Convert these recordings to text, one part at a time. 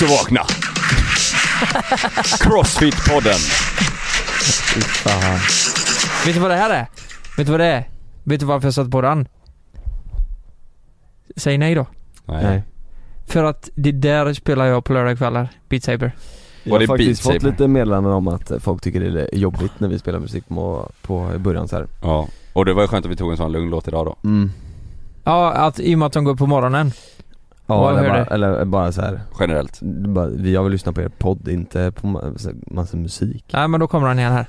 Dags att vakna! Crossfit-podden. Fan. Vet du vad det här är? Vet du vad det är? Vet du varför jag satt på den? Säg nej då. Nej. För att det där spelar jag på lördagskvällar, Beat Saber. Jag har faktiskt Beat fått Saber? lite meddelanden om att folk tycker det är jobbigt när vi spelar musik på, på i början så här. Ja, och det var ju skönt att vi tog en sån lugn låt idag då. Mm. Ja, att, i och med att de går upp på morgonen. Ja eller bara, eller bara så här. Generellt. Bara, vi har väl lyssnat på er podd, inte på massa musik. Nej men då kommer han igen här.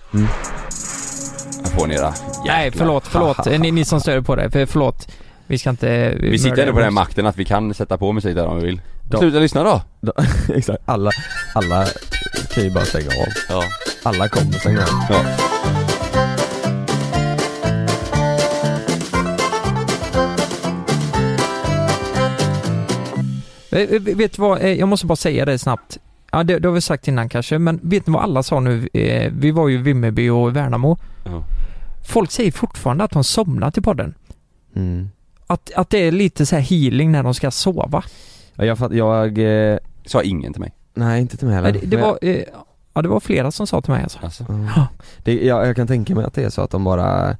Jag får ni era Nej förlåt, förlåt. ni, ni som stör på det. För, förlåt. Vi ska inte... Vi sitter ändå på den här makten att vi kan sätta på musik där om vi vill. Ja. Sluta lyssna då! Då- Exakt, alla, alla kan ju bara stänga av. Ja. Alla kommer stänga av. ja. Vet du vad, Eh, jag måste bara säga det snabbt. Ja det, det har vi sagt innan kanske, men vet ni vad alla sa nu? Eh, Vi var ju i Vimmerby och Värnamo. Ja. Folk säger fortfarande att de somnar till podden. Mm. Att, att det är lite så här healing när de ska sova. Ja, jag fatt, jag, eh, Sa ingen till mig. nej inte till mig heller. Det, det var, eh, ja det var flera som sa till mig alltså. Alltså. Ja. Det, jag, jag kan tänka mig att det är så att de bara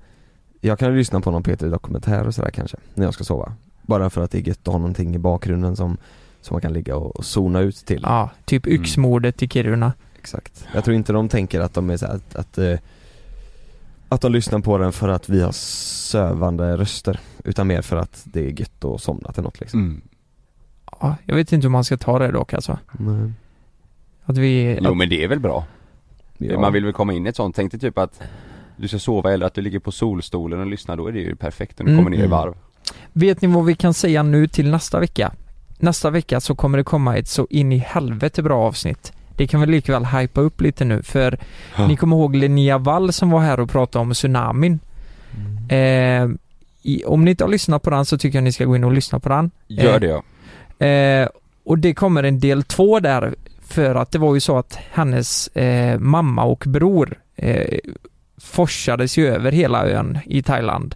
Jag kan ju lyssna på någon Peter dokumentär och sådär kanske, när jag ska sova Bara för att det är gött att ha någonting i bakgrunden som, som man kan ligga och, och zona ut till Ja, typ Mm. yxmordet i Kiruna. Exakt Jag tror inte de tänker att de är så att, att, eh, att de lyssnar på den för att vi har sövande röster Utan mer för att det är gött att somna till något liksom Mm. Ja, jag vet inte hur man ska ta det dock alltså. Nej. Att vi... Jo Att, men det är väl bra? Ja. Man vill väl komma in i ett sånt, tänk dig typ att du ska sova eller att du ligger på solstolen och lyssnar, då är det ju perfekt när du Mm. kommer ner i varv. vet ni vad vi kan säga nu till nästa vecka? Nästa vecka så kommer det komma ett så in i helvete bra avsnitt. Det kan vi likväl hypa upp lite nu för Ja. ni kommer ihåg Linnea Wall som var här och pratade om tsunamin. Eh, i, om ni inte har lyssnat på den så tycker jag ni ska gå in och lyssna på den. Gör Eh, det ja. Eh, och det kommer en del två där för att det var ju så att hennes eh, mamma och bror eh, forsades ju över hela ön i Thailand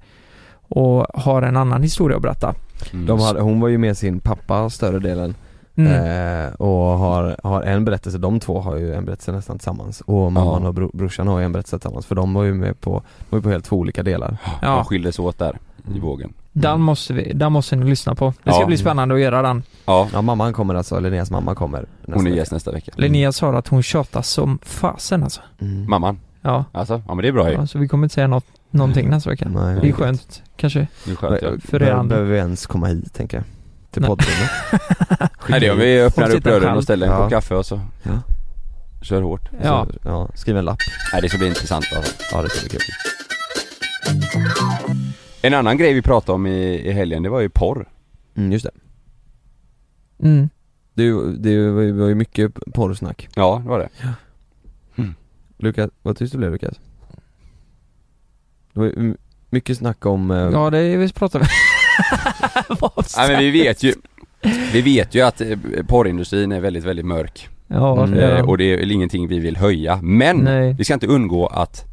och har en annan historia att berätta. Mm. de hade, Hon var ju med sin pappa större delen Mm. Eh, och har, har en berättelse, de två har ju en berättelse nästan tillsammans och mamman Ja. och bro, brorsan har ju en berättelse tillsammans för de var ju med på, de var ju på helt två olika delar De Ja, skildes åt där i vågen. den måste, vi, den måste ni lyssna på. Det ska Ja. bli spännande att göra den. Ja, Ja mamman kommer alltså, Linneas mamma kommer nästa hon är gäst nästa vecka. Linnea sa att hon tjatar som fasen alltså. mm. Mamman, Ja, alltså? Ja men det är bra ju. ja så vi kommer inte säga något, någonting nästa vecka. Nej, Det är skönt, kanske. Det är skönt ja. För er Behöver, andra. behöver vi ens komma hit tänker jag? Till Nej. poddrummet? Nej det om vi öppnar upp dörren och ställer en Ja. kopp kaffe och så Ja. kör hårt. Ja. Så, ja, skriv en lapp. Nej det ska bli intressant alltså. Ja det ska bli kul. En annan grej vi pratade om i, i helgen, det var ju porr. Mm, just det. Mm. Det, det var ju- mycket porrsnack. Ja, det var det. Lukas, vad tyst du blev Lukas? Det var ju mycket snack om, eh, Ja, det är vi pratar vi. Vad Nej men vi vet ju Vi vet ju att eh, porrindustrin är väldigt, väldigt mörk. Ja, Mm. det. Och det är väl ingenting vi vill höja. Men Nej. vi ska inte undgå att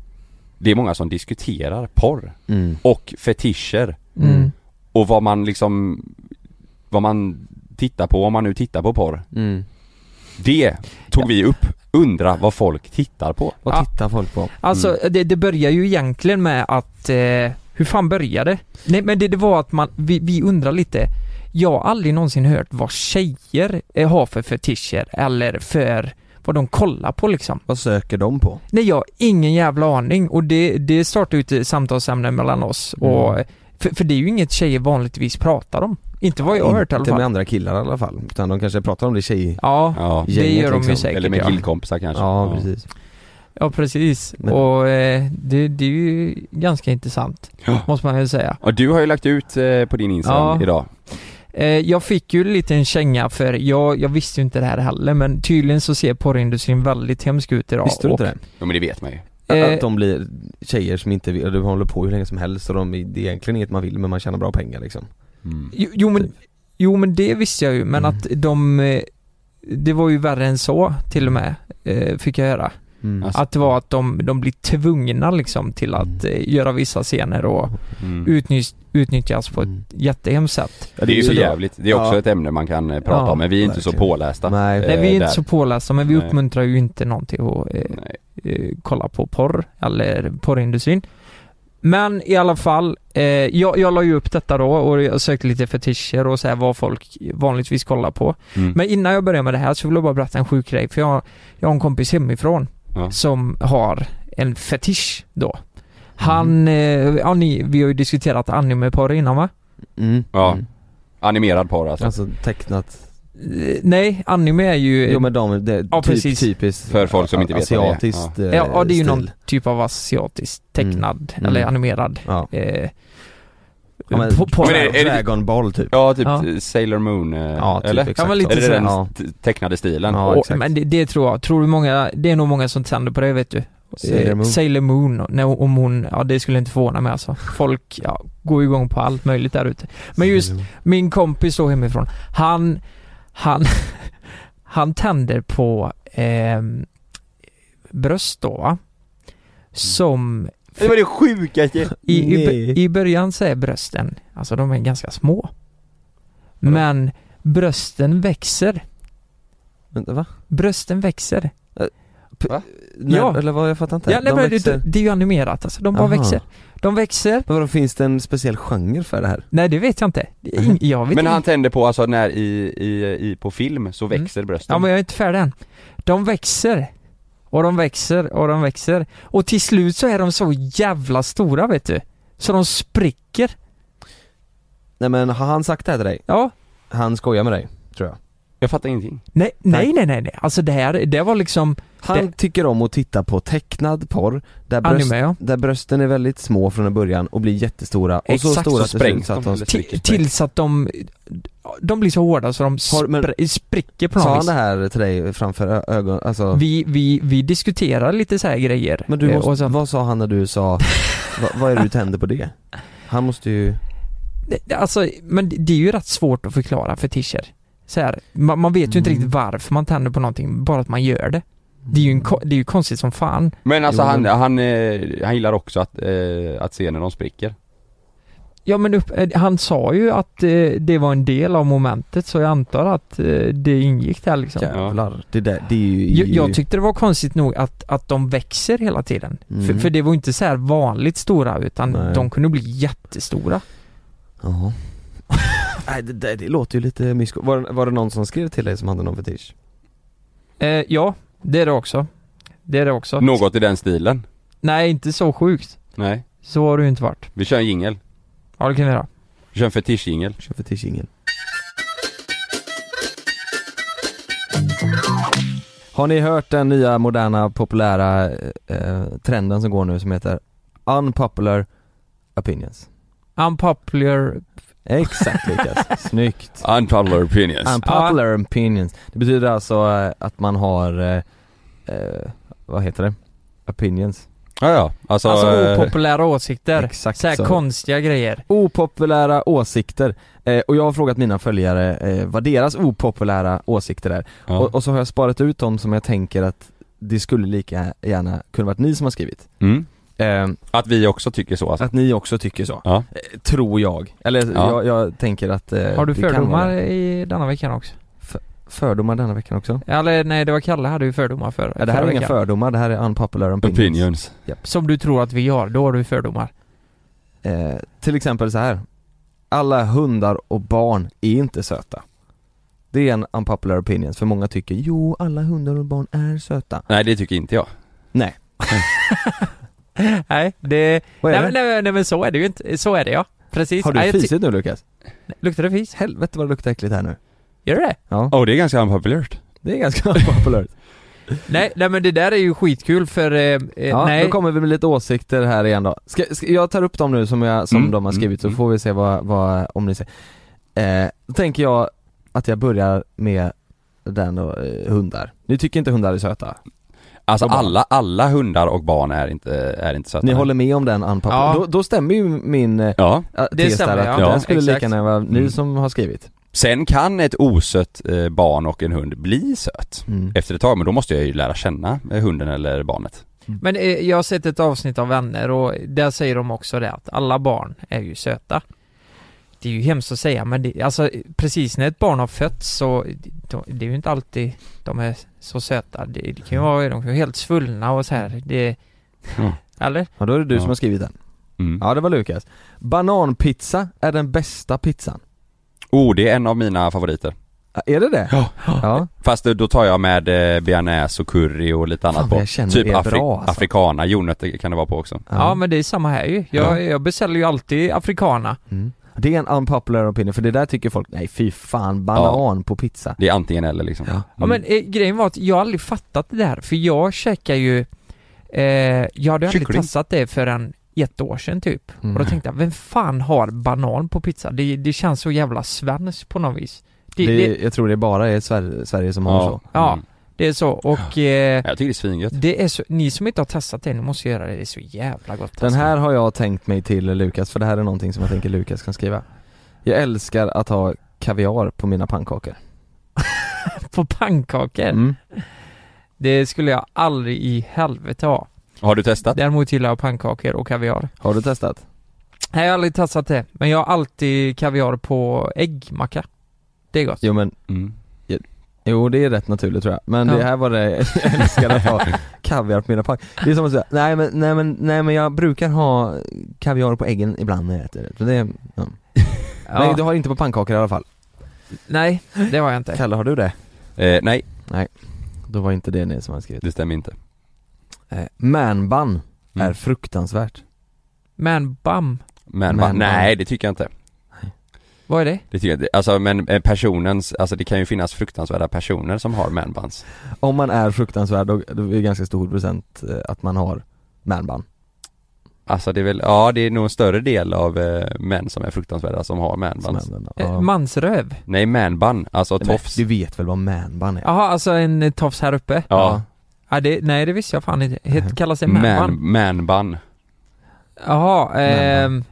det är många som diskuterar porr mm, och fetischer Mm. och vad man liksom Vad man tittar på om man nu tittar på porr. mm, Det tog vi upp undra vad folk tittar på. Vad Ja. tittar folk på? Alltså det, det börjar ju egentligen med att, eh, hur fan började? Nej men det, det var att man, vi, vi undrar lite, jag har aldrig någonsin hört vad tjejer eh, har för fetischer eller för vad de kollar på liksom. Vad söker de på? Nej jag har ingen jävla aning och det, det startar ut ett samtalsämne mellan oss Mm. och för, för det är ju inget tjejer vanligtvis pratar om. Inte vad jag har hört i alla Inte med andra killar i alla fall, utan de kanske pratar om det tjej... Ja, Ja. det gänget gör de ju liksom. säkert Eller med ja. killkompisar kanske. Ja, precis. Ja precis. Men- Och eh, det, det är ju ganska intressant. Ja. Måste man ju säga. Och du har ju lagt ut eh, på din Instagram Ja. idag. Eh, jag fick ju lite en känga för jag, jag visste ju inte det här heller men tydligen så ser porrindustrin väldigt hemsk ut idag. Visste du inte och, det? Ja men det vet man ju. Eh, att de blir tjejer som inte vill, de håller på hur länge som helst och de, det är egentligen inget man vill men man tjänar bra pengar liksom Mm. Jo, jo men, jo men det visste jag ju men Mm. att de eh, Det var ju värre än så till och med eh, Fick jag höra. mm. Alltså. Att det var att de, de blir tvungna liksom till att eh, göra vissa scener och Mm. utnyttj, utnyttjas på ett Mm. jättehemskt sätt. Det är ju så jävligt. Det är också Ja. ett ämne man kan prata Ja, om men vi är inte så verkligen. pålästa. Nej. eh, Nej vi är inte där. så pålästa men vi Nej. uppmuntrar ju inte någon till att eh, eh, kolla på porr eller porrindustrin. Men i alla fall, eh, jag, jag la ju upp detta då och jag sökte lite fetischer och så här vad folk vanligtvis kollar på. Mm. Men innan jag börjar med det här så vill jag bara berätta en sjuk grej för jag, jag har en kompis hemifrån Ja. som har en fetisch då. Han, eh, ja ni, vi har ju diskuterat anime-porr innan va? mm. Ja. Mm. Animerad porr alltså. Alltså tecknat, nej, anime är ju... jo men de, det, Ja, typ, precis. typiskt För folk som inte vet vad det är. Asiatiskt eh, ja, ja, det är ju stil. någon typ av asiatisk tecknad Mm. eller Mm. animerad Ja, eh, ja men, på, på, Men är- är det- Dragon Ball typ Ja, typ Ja. Sailor Moon, eh, Ja, typ eller? exakt Ja, men lite Är det den Ja. tecknade stilen? Ja, och, men det, det tror jag, tror du många, det är nog många som tänder på det vet du. Sailor Eh, Moon. Sailor Moon, när, om hon, ja det skulle inte förvåna mig alltså. Folk, ja, går igång på allt möjligt där ute. Men just min kompis då hemifrån, han, han, han tänder på ehm, bröst då va? Som Det var det sjukaste! i, i. I början så är brösten, alltså de är ganska små. Men brösten växer. Vänta, va? Brösten växer. Nej, Ja. Eller vad, jag fattar inte. Ja, nej, de men växer. det, det är ju animerat alltså, de bara Aha. växer. De växer. Men vadå, finns det en speciell genre för det här? Nej det vet jag inte. Jag vet Men inte. han tänder på alltså när i, i, i på film så Mm. växer brösten? Ja men jag är inte färdig än. De växer. Och de växer och de växer. Och till slut så är de så jävla stora vet du. Så de spricker. Nej men har han sagt det här till dig? Ja. Han skojar med dig, tror jag Jag fattar ingenting. Nej, nej, nej, nej, nej. Alltså det här, det var liksom Han Det- tycker om att titta på tecknad porr där, bröst, anime ja. där brösten är väldigt små från början och blir jättestora och så Exakt, stora så det ser sprängs så att de, tills att de, de blir så hårda så de Har- men- spr- spricker på Sa något han vis. det här till dig framför ö- ögon, alltså Vi, vi, vi diskuterar lite så här grejer. Men du Eh, måste, så, vad sa han när du sa, vad, vad är det du tänder på det? Han måste ju, Alltså, men det är ju rätt svårt att förklara fetischer. Så här, man, man vet ju inte Mm. riktigt varför man tänder på någonting, bara att man gör det. Det är ju, en, det är ju konstigt som fan. Men alltså Jo, han, men- han, eh, han gillar också att, eh, att se när de spricker. Ja men upp, eh, han sa ju att eh, det var en del av momentet så jag antar att eh, det ingick där liksom. jävlar, det där, det är ju Jag, jag tyckte det var konstigt nog att, att de växer hela tiden. Mm. För, för det var inte så här vanligt stora utan Nej. de kunde bli jättestora. Jaha Nej det, där, det låter ju lite mysko, var, det- var det någon som skrev till dig som hade någon fetisch? Eh, ja, det är det också. Det är det också. Något i den stilen? Nej, inte så sjukt. Nej. Så har det ju inte varit. Vi kör en jingel. Ja, det kan vi göra. Vi kör en fetischjingel. Kör fetischingen Har ni hört den nya moderna populära eh, trenden som går nu som heter Unpopular Opinions? Unpopular... Exakt Lukas, snyggt! Unpopular opinions. Unpopular opinions. Det betyder alltså eh, att man har, eh, eh, vad heter det? Opinions. Ja, ja. Alltså, Alltså eh, opopulära åsikter. Exakt så här så. konstiga grejer. Opopulära åsikter. Eh, och jag har frågat mina följare eh, vad deras opopulära åsikter är. ja. Och, och så har jag sparat ut dem som jag tänker att det skulle lika gärna kunna varit ni som har skrivit. mm. Eh, Att vi också tycker så alltså. att ni också tycker så. Ja. Eh, tror jag. Eller Ja. jag, jag tänker att eh, Har du det kan vara fördomar i denna veckan också? fördomar denna veckan också. Eller nej, det var Kalle hade ju fördomar för Ja, det här är inga fördomar, det här är unpopular opinions. Opinions. Som du tror att vi har, då har du fördomar. Eh, till exempel så här. Alla hundar och barn är inte söta. Det är en unpopular opinion, för många tycker jo, alla hundar och barn är söta. Nej det tycker inte jag. Nej. nej, det... Vad är Nej, det? men, nej, nej men så är det ju inte, så är det ja. Precis. Har du Nej, fisit nu Lukas? Luktar det fis? Helvete vad det luktar äckligt här nu. Gör det Ja, Åh det är ganska unpopulärt. det är ganska unpopular. nej, nej men det där är ju skitkul för, eh, eh, Ja, nej. då kommer vi med lite åsikter här igen då. Ska, ska, jag tar upp dem nu som, jag, som Mm, de har skrivit så mm, får vi se vad, vad om ni säger. Eh, då tänker jag att jag börjar med den då, eh, hundar. Ni tycker inte hundar är söta? Alltså alla, alla hundar och barn är inte, är inte söta. Ni håller med om den unpopular? Ja. Då, då stämmer ju min eh, Ja. äh, Det stämmer, där att ja. Ja, skulle lika gärna vara ni Mm. som har skrivit. Sen kan ett osött eh, barn och en hund bli söt Mm. efter ett tag, men då måste jag ju lära känna eh, hunden eller barnet. Men eh, jag har sett ett avsnitt av Vänner och där säger de också det att alla barn är ju söta. Det är ju hemskt att säga men det, alltså precis när ett barn har fötts så det är ju inte alltid de är så söta. Det, det kan ju vara, de kan vara helt svullna och så här. Det, Ja. eller? Ja då är det du Ja. som har skrivit den. Mm. Ja det var Lukas. Bananpizza är den bästa pizzan. Oh, det är en av mina favoriter. Ja, Är det det? Ja. Ja. Fast då tar jag med eh, bearnaise och curry och lite annat Fan, på. typ er bra, alltså. afrikana, jordnötter kan det vara på också. Ja, men det är samma här ju. Jag, Ja. jag beställer ju alltid afrikana. Mm. Det är en unpopular opinion, för det där tycker folk, nej fy fan, banan på pizza. Det är antingen eller liksom. Ja. Ja men eh, grejen var att jag har aldrig fattat det där för jag käkar ju eh, Jag hade aldrig Kyckling. testat det förrän ett år sedan typ. Mm. Och då tänkte jag, vem fan har banan på pizza? Det, det känns så jävla svenskt på något vis. Det, Det, det, jag tror det bara är Sverige, Sverige som har så. Ja. Mm. Det är så och eh, Jag tycker det är svingött. det är så, ni som inte har testat det, ni måste göra det, det är så jävla gott Den alltså. här har jag tänkt mig till Lukas, för det här är någonting som jag tänker Lukas kan skriva. Jag älskar att ha kaviar på mina pannkakor. På pannkakor? Mm. Det skulle jag aldrig i helvete ha. Har du testat? Däremot gillar jag pannkakor och kaviar. Har du testat? Nej, jag har aldrig testat det. Men jag har alltid kaviar på äggmacka. Det är gott. Jo men, Mm. Jo det är rätt naturligt tror jag. Men Ja. det här var det, jag älskar att ha kaviar på mina pannkakor. Det är som att säga, nej men, nej men, nej men jag brukar ha kaviar på äggen ibland när jag äter det. Så det är, ja. Ja. Nej du har inte på pannkakor i alla fall. Nej, det har jag inte. Kalle, har du det? Eh, nej, Då var inte det ni som har skrivit. det stämmer inte. Eh, manbun Mm. är fruktansvärt. Men bam, Men, Men- va, nej det tycker jag inte. Vad är det? Det tycker jag inte. Alltså men eh, personens, alltså det kan ju finnas fruktansvärda personer som har manbuns. Om man är fruktansvärd, då, då är det ganska stor procent eh, att man har manbun. Alltså det är väl, ja det är nog en större del av eh, män som är fruktansvärda som har Som manbuns. manbun. Eh, Ja. Mansröv? Nej manbun, alltså Nej, men tofs. Du vet väl vad manbun är? Jaha, alltså en eh, tofs här uppe? Ja, Ja, det, nej det visste jag fan inte. Kallas det man, manbun? manbun. Jaha, ehm,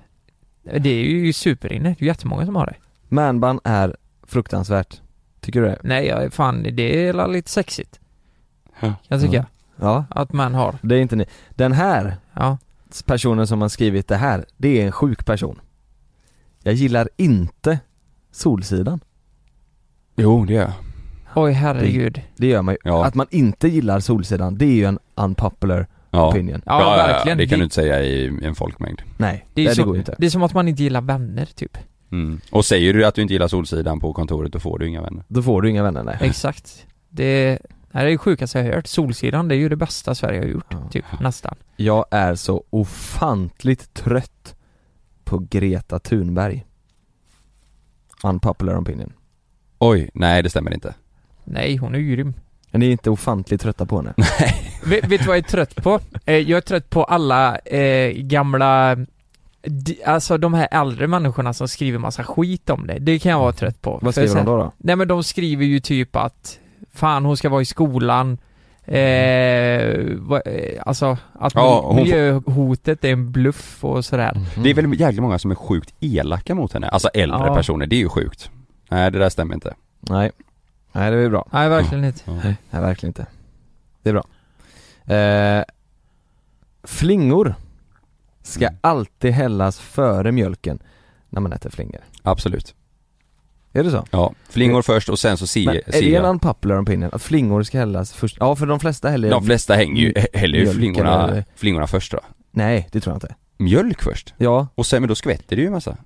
det är ju superinne. Det är jättemånga som har det. Manbun är fruktansvärt. Tycker du det? Nej, jag, fan det är lite sexigt. Ja. Kan jag tycka. Ja, Att man har. det är inte ni. Den här Ja. personen som har skrivit det här, det är en sjuk person. Jag gillar inte Solsidan. Jo det gör jag. Oj herregud. Det gör man ju. Ja. Att man inte gillar Solsidan, det är ju en unpopular Ja. opinion. Ja, verkligen. det kan Det- du inte säga i en folkmängd. Nej, Det är, det går ju inte. det är som att man inte gillar vänner typ. Mm. Och säger du att du inte gillar Solsidan på kontoret, då får du inga vänner. Då får du inga vänner nej. Exakt. Det, det är det sjukaste jag har hört. Solsidan, det är ju det bästa Sverige har gjort. Ja. Typ, nästan. Jag är så ofantligt trött på Greta Thunberg. Unpopular opinion. Oj, nej det stämmer inte. Nej, hon är ju grym. Men ni är inte ofantligt trötta på henne? vet, vet du vad jag är trött på? Eh, jag är trött på alla eh, gamla Alltså de här äldre människorna som skriver massa skit om det, det kan jag vara trött på. Vad skriver så de då? då? Nej men de skriver ju typ att Fan hon ska vara i skolan eh, vad- eh, Alltså att Ja, miljöhotet är en bluff och sådär Mm. Det är väl jäkligt många som är sjukt elaka mot henne, alltså äldre Ja. personer, det är ju sjukt. Nej det där stämmer inte. Nej. Nej det är bra. Nej verkligen inte. Nej, nej verkligen inte. Det är bra. Eh, flingor ska Mm. alltid hällas före mjölken när man äter flingor. Absolut. Är det så? Ja, flingor först och sen så Men ser, är det en jag unpopular opinion? Att flingor ska hällas först? Ja för de flesta häller De flesta hänger ju, häller ju flingorna, eller- flingorna först då Nej, det tror jag inte Mjölk först? Ja Och sen, men då skvätter det ju en massa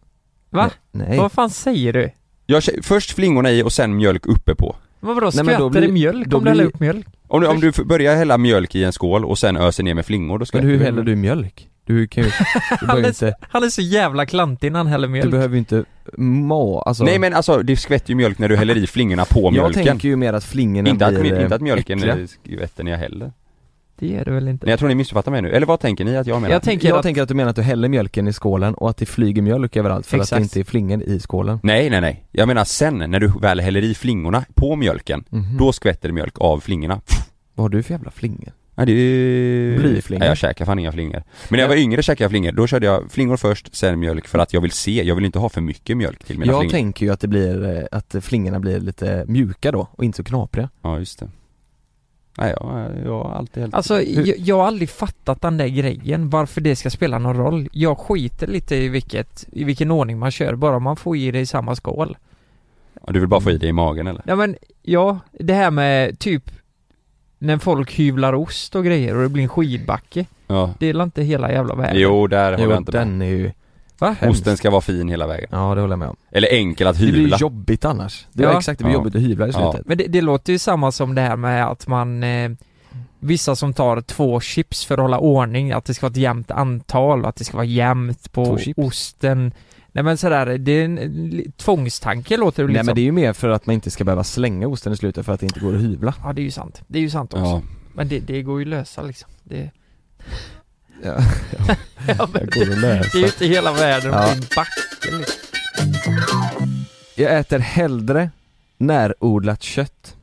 Va? Nej Vad fan säger du? Jag, Först flingorna i och sen mjölk uppe på Vad vadå, Nej, men då skvätter det blir- mjölk då om du häller blir- upp mjölk? Om du, om du f- börjar hälla mjölk i en skål och sen öser ner med flingor, då Men skvätter hur det. häller du mjölk? Du kan ju, du Han behöver är, inte, han är så jävla klantig när han häller du mjölk. behöver ju inte må, alltså Nej men alltså, det skvätter ju mjölk när du häller i flingorna på Jag mjölken tänker ju mer att flingorna inte, att, blir inte att mjölken äckliga. är skvätter när jag häller Det gör det väl inte? Nej jag tror ni missuppfattar mig nu, eller vad tänker ni att jag menar? Jag tänker Jag att, tänker att du menar att du häller mjölken i skålen och att det flyger mjölk överallt för att Exakt. det inte är flingor i skålen Nej nej nej, jag menar sen när du väl häller i flingorna på mjölken, Mhm. då skvätter det mjölk av flingorna Vad har du för jävla flingor? Nej det är... Blyflingor. Nej jag käkar fan inga flingor Men när jag var yngre käkade jag flingor, då körde jag flingor först, sen mjölk för att jag vill se, jag vill inte ha för mycket mjölk till mina Jag flingor tänker ju att det blir, eh, att flingorna blir lite mjuka då och inte så knapriga Ja just det Nej jag, jag har alltid hällt alltså jag, jag har aldrig fattat den där grejen, varför det ska spela någon roll. Jag skiter lite i vilket, i vilken ordning man kör, bara man får i det i samma skål. Ja, Du vill bara få i det i magen eller? Ja men, ja, det här med typ när folk hyvlar ost och grejer och det blir en skidbacke. Ja Det är inte hela jävla världen? Jo, där håller Jo, jag inte med den är ju, Va? hemskt. Osten ska vara fin hela vägen. Ja det håller jag med om. Eller enkel att Det blir hyvla. jobbigt annars. Det är Ja. exakt, det blir Ja. jobbigt att hyvla i Ja. slutet. Men det, det låter ju samma som det här med att man eh, Vissa som tar två chips för att hålla ordning, att det ska vara ett jämnt antal, att det ska vara jämnt på osten. Nej men sådär, det är en tvångstanke låter det Nej liksom. men det är ju mer för att man inte ska behöva slänga osten i slutet för att det inte går att hyvla. Ja det är ju sant, det är ju sant också. Ja, Men det, det går ju att lösa liksom. Det, Ja, ja, men jag går att det, det är ju inte hela världen Ja. en backe liksom. Jag äter hellre närodlat kött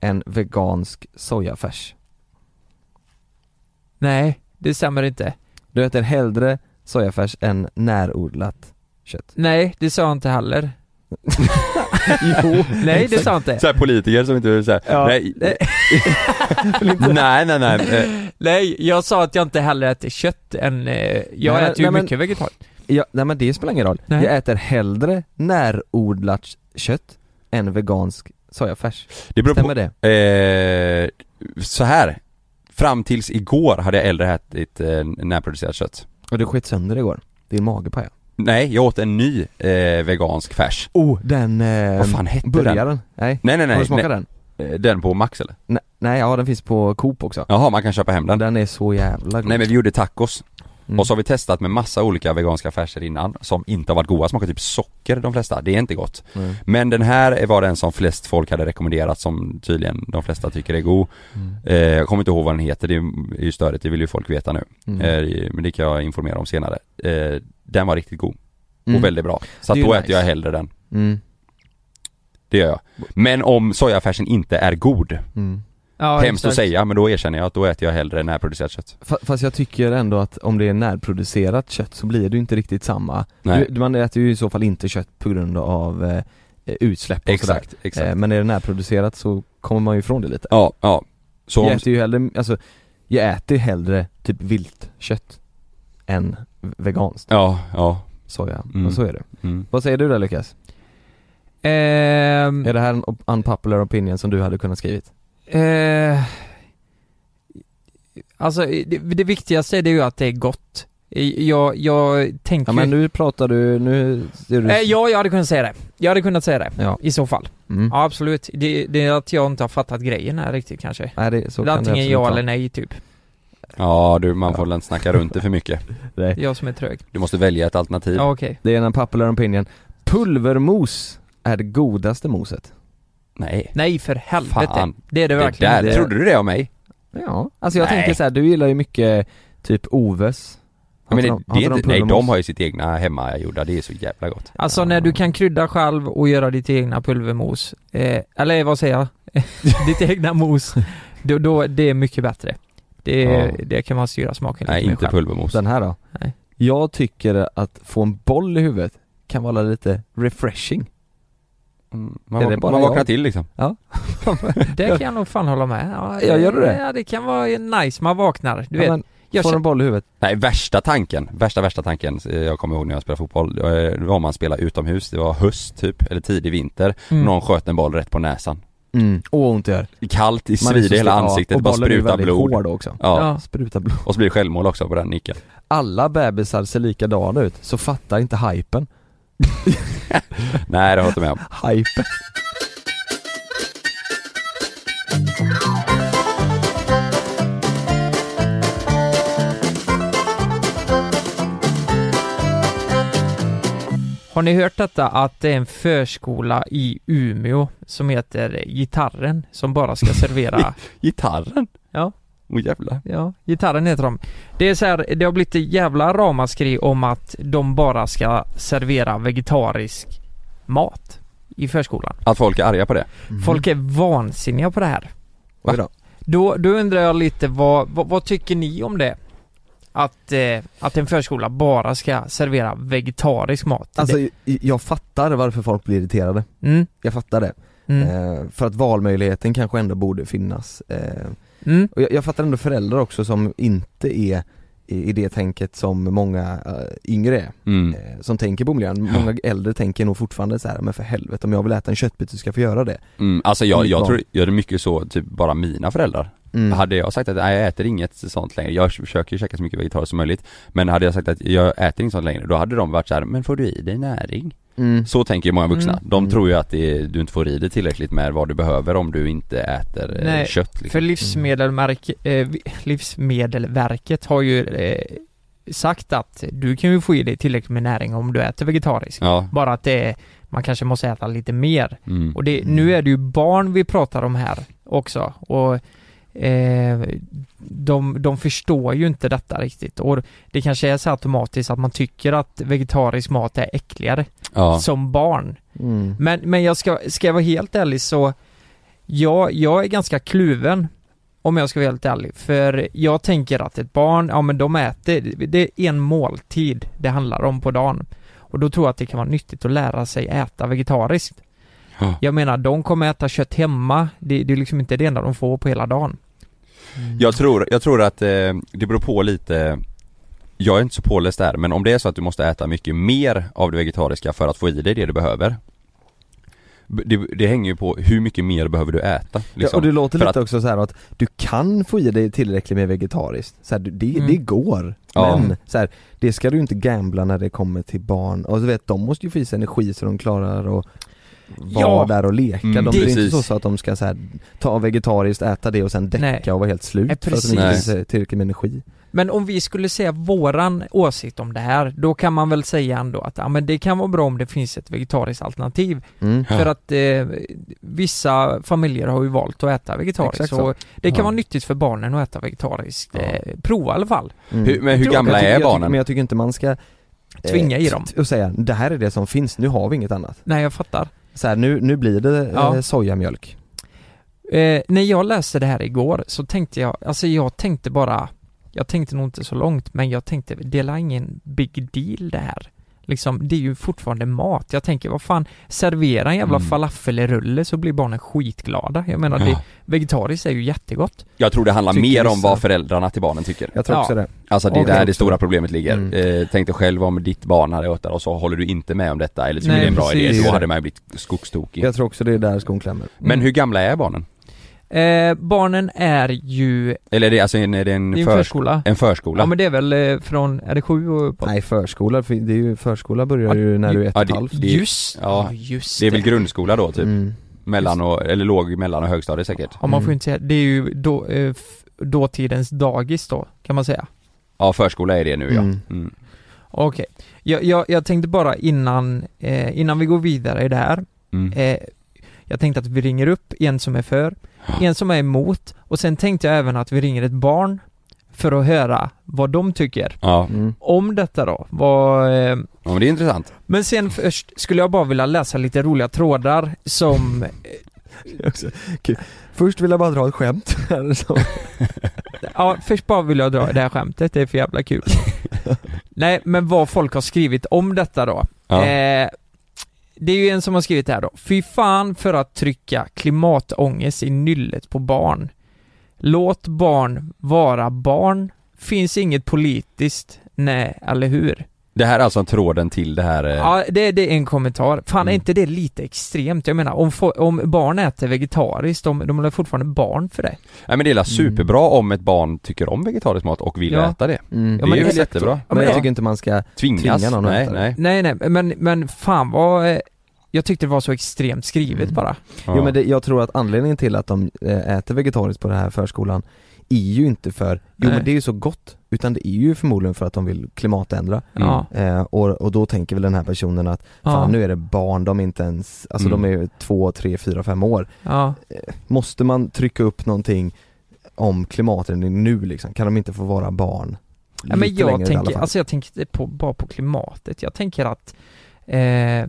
än vegansk sojafärs. Nej, det stämmer inte. Du äter hellre sojafärs än närodlat kött. Nej, det sa jag inte heller Jo, Nej det sa jag inte så här politiker som inte vill säga Ja. nej, Nej. nej nej nej. Eh, Nej, jag sa att jag inte hellre äter kött än, eh, jag Nej, äter ju nej, men- mycket vegetariskt ja, Nej men det spelar ingen roll. Nej. Jag äter hellre närodlat kött än vegansk sojafärs. Det beror Stämmer på, det? eh, så här. Fram tills igår hade jag äldre ätit eh, närproducerat kött. Och du skit sönder igår. Din mage paja Nej, jag åt en ny eh, vegansk färs Oh, den... Eh, Vad fan hette den? burgaren? Nej, Nej nej nej, har du smakat den? eh, Den på Max eller? Nej, nej, ja den finns på Coop också Jaha, man kan köpa hem den Den är så jävla god Nej men vi gjorde tacos Mm. och så har vi testat med massa olika veganska färser innan som inte har varit goda, smakar typ socker de flesta, det är inte gott Mm. Men den här var den som flest folk hade rekommenderat som tydligen de flesta tycker är god Mm. eh, Jag kommer inte ihåg vad den heter, det är ju störigt, det vill ju folk veta nu Mm. eh, Men det kan jag informera om senare eh, Den var riktigt god. Mm. och väldigt bra, så att då ju äter jag nice. hellre den. Mm. Det gör jag. Men om sojafärsen inte är god, Mm. Ja, hemskt att säga men då erkänner jag att då äter jag hellre närproducerat kött. Fa- Fast jag tycker ändå att om det är närproducerat kött så blir det ju inte riktigt samma. Nej. du, Man äter ju i så fall inte kött på grund av eh, utsläpp och Exakt, sådär. Exakt eh, Men är det närproducerat så kommer man ju ifrån det lite. Ja, ja. Så Jag om, äter ju hellre, alltså Jag äter hellre typ viltkött än veganskt ja, ja soja, Mm. och så är det mm. Vad säger du där Lukas? Ehm, Är det här en op- unpopular opinion som du hade kunnat skrivit? eh, alltså det, det viktigaste är det ju att det är gott Jag, jag tänker Ja men nu pratar du, nu är du eh, Ja, jag hade kunnat säga det. Jag hade kunnat säga det, Ja. i så fall. mm. Ja, absolut. Det, det är att jag inte har fattat grejen här riktigt kanske. Nej det, så det är kan det antingen ja eller nej, typ. Ja du, man får väl inte snacka runt det för mycket Nej. Jag som är trög. Du måste välja ett alternativ Ja, okej. Det är en unpopular opinion Pulvermos är det godaste moset Nej Nej, för helvete. Fan, Det är det det verkligen. där, det- trodde du det om mig? Ja, alltså jag Nej. tänker så här, du gillar ju mycket typ Oves Ja, men det, inte det de- nej de har ju sitt egna hemmagjorda, det är så jävla gott Alltså när du kan krydda själv och göra ditt egna pulvermos, eh, eller vad säger jag? ditt egna mos, då, då, det är mycket bättre. Det, Ja. det kan man styra smaken Nej lite inte själv. pulvermos Den här då? Nej. Jag tycker att få en boll i huvudet kan vara lite refreshing Mm, Man, bara man vaknar jag? till liksom Det kan jag nog fan hålla med. Ja, Ja, gör du det? Ja, det kan vara nice, man vaknar. Du Ja, vet, men, Jag Får en boll i huvudet. Nej, värsta tanken, värsta värsta tanken eh, jag kommer ihåg när jag spelade fotboll, eh, det var om man spelade utomhus, det var höst typ, eller tidig vinter, Mm. någon sköt en boll rätt på näsan. Mm. Åh ont det gör. Kallt, i svider i hela ja, ansiktet, och bara sprutar blod. hård också. Ja. Ja. Spruta blod. och så blir det självmål också på den nicken. Alla bebisar ser likadana ut, så fattar inte hypen. Nej det har jag inte med om. Hypen. Har ni hört detta att det är en förskola i Umeå som heter Gitarren som bara ska servera Gitarren? Ja. Åh jävlar. Ja, Gitarren heter de. Det är så här, det har blivit ett jävla ramaskri om att de bara ska servera vegetarisk mat i förskolan. Att folk är arga på det? Folk är vansinniga på det här. Då. Då, då undrar jag lite vad, vad, vad tycker ni om det? Att, eh, att en förskola bara ska servera vegetarisk mat? Alltså det, jag fattar varför folk blir irriterade. mm, Jag fattar det. mm, Eh, för att valmöjligheten kanske ändå borde finnas. Eh, mm, och jag, jag fattar ändå föräldrar också som inte är i, i det tänket som många eh, yngre är. Mm. Eh, som tänker på miljön. Många äldre tänker nog fortfarande så här, men för helvete om jag vill äta en köttbit så ska jag få göra det. Mm, alltså jag, jag Ja. tror, jag är mycket så, typ bara mina föräldrar. Mm. Hade jag sagt att nej, jag äter inget sånt längre, jag försöker ju käka så mycket vegetariskt som möjligt Men hade jag sagt att jag äter inget sånt längre, då hade de varit så här, men får du i dig näring? Mm. Så tänker ju många vuxna, Mm. de Mm. tror ju att det du inte får i dig tillräckligt med vad du behöver om du inte äter eh, Nej, kött liksom. För livsmedelmärk, eh, Livsmedelverket har ju eh, sagt att du kan ju få i dig tillräckligt med näring om du äter vegetariskt. Ja, Bara att det är, man kanske måste äta lite mer. mm. Och det, nu är det ju barn vi pratar om här också och eh, de, de förstår ju inte detta riktigt och det kanske är så automatiskt att man tycker att vegetarisk mat är äckligare ja. som barn. Mm. Men, men jag ska, ska jag vara helt ärlig så jag, jag är ganska kluven om jag ska vara helt ärlig. För jag tänker att ett barn, ja men de äter, det är en måltid det handlar om på dagen. Och då tror jag att det kan vara nyttigt att lära sig äta vegetariskt. Ja. Jag menar, de kommer äta kött hemma, det, det är liksom inte det enda de får på hela dagen. Jag tror, jag tror att eh, det beror på lite Jag är inte så påläst där, men om det är så att du måste äta mycket mer av det vegetariska för att få i dig det du behöver det, det hänger ju på hur mycket mer behöver du äta Ja, liksom. och det låter För lite att- också så här att du kan få i dig tillräckligt med vegetariskt, så här, det, Mm. det går. Ja. Men så här, det ska du inte gambla när det kommer till barn, och du vet de måste ju få i sig energi så de klarar att vara Ja. där och leka. Mm, de det är inte så, så att de ska så här, ta vegetariskt, äta det och sen däcka Nej. och vara helt slut Nej, för att de inte sig tillräckligt med energi. Men om vi skulle säga våran åsikt om det här, då kan man väl säga ändå att ja, men det kan vara bra om det finns ett vegetariskt alternativ. Mm. För att eh, vissa familjer har ju valt att äta vegetariskt Exakt så. och det kan Ja. vara nyttigt för barnen att äta vegetariskt. Ja. Eh, prova i alla fall. Mm. hur, Men hur tror- gamla jag tycker, är jag barnen? Men jag tycker inte man ska eh, Tvinga i dem. t- Och säga, det här är det som finns, nu har vi inget annat. Nej, jag fattar. Så här, nu, nu blir det Ja. eh, sojamjölk. Eh, när jag läste det här igår så tänkte jag, alltså jag tänkte bara, jag tänkte nog inte så långt, men jag tänkte, det är ingen big deal det här. Liksom, det är ju fortfarande mat. Jag tänker, vad fan, servera en jävla Mm. falafelrulle så blir barnen skitglada. Jag menar, Ja. det, vegetariskt är ju jättegott. Jag tror det handlar Tycker mer om vad föräldrarna till barnen tycker Jag tror Ja. också det. Alltså det är Okej, där det stora problemet ligger. Mm. Eh, tänk dig själv om ditt barn hade åt det och så håller du inte med om detta eller tycker Nej, det är en bra precis. idé, då hade man ju blivit skogstokig. Jag tror också det är där skon klämmer. Men Mm. hur gamla är barnen? Eh, barnen är ju, Eller är det alltså en, är det en, det är en förs- förskola. En förskola? Ja men det är väl eh, från, är det sju och uppåt? Nej förskola, för det är ju, förskola börjar ju när du är ett Ja, och ett det- halvt. det- Just, ja, ja, just det är väl grundskola då typ? Mm. Mellan och, eller låg, mellan och högstadiet säkert? Ja man får Mm. ju inte säga, det är ju då, eh, dåtidens dagis då, kan man säga. Ja förskola är det nu ja. Mm. Mm. Okej. Jag, jag, jag tänkte bara innan, eh, innan vi går vidare i det här, Mm. eh, jag tänkte att vi ringer upp en som är för, en som är emot och sen tänkte jag även att vi ringer ett barn för att höra vad de tycker Ja. Mm. om detta då. Vad, eh, ja, men det är intressant. men sen först skulle jag bara vilja läsa lite roliga trådar som kul. Först vill jag bara dra ett skämt. Ja, först bara vill jag dra det här skämtet, det är för jävla kul. Nej, men vad folk har skrivit om detta då. Ja. Eh, det är ju en som har skrivit det här då. Fy fan för att trycka klimatångest i nyllet på barn. Låt barn vara barn, finns inget politiskt, nej, eller hur? Det här är alltså tråden till det här eh, Ja, det, det är en kommentar. Fan, Mm. är inte det lite extremt? Jag menar, om, om barn äter vegetariskt, de, de är fortfarande barn för det. Nej men det är väl superbra om ett barn tycker om vegetarisk mat och vill Ja. äta det Mm. Det men är ju jättebra Ja, Men jag ja. tycker inte man ska Tvingas, Tvinga någon att nej äta det. nej Nej, nej, men, men fan vad... eh, Jag tyckte det var så extremt skrivet Mm. bara. Ja. Jo men det, jag tror att anledningen till att de eh, äter vegetariskt på den här förskolan är ju inte för, jo Nej. men det är ju så gott, utan det är ju förmodligen för att de vill klimatändra Mm. Eh, och, och då tänker väl den här personen att fan Ja. nu är det barn, de är inte ens, alltså Mm. de är två, tre, fyra, fem år Ja. Måste man trycka upp någonting om klimatändring nu liksom? Kan de inte få vara barn? Ja, men jag tänker, alltså jag tänker på, bara på klimatet. Jag tänker att eh,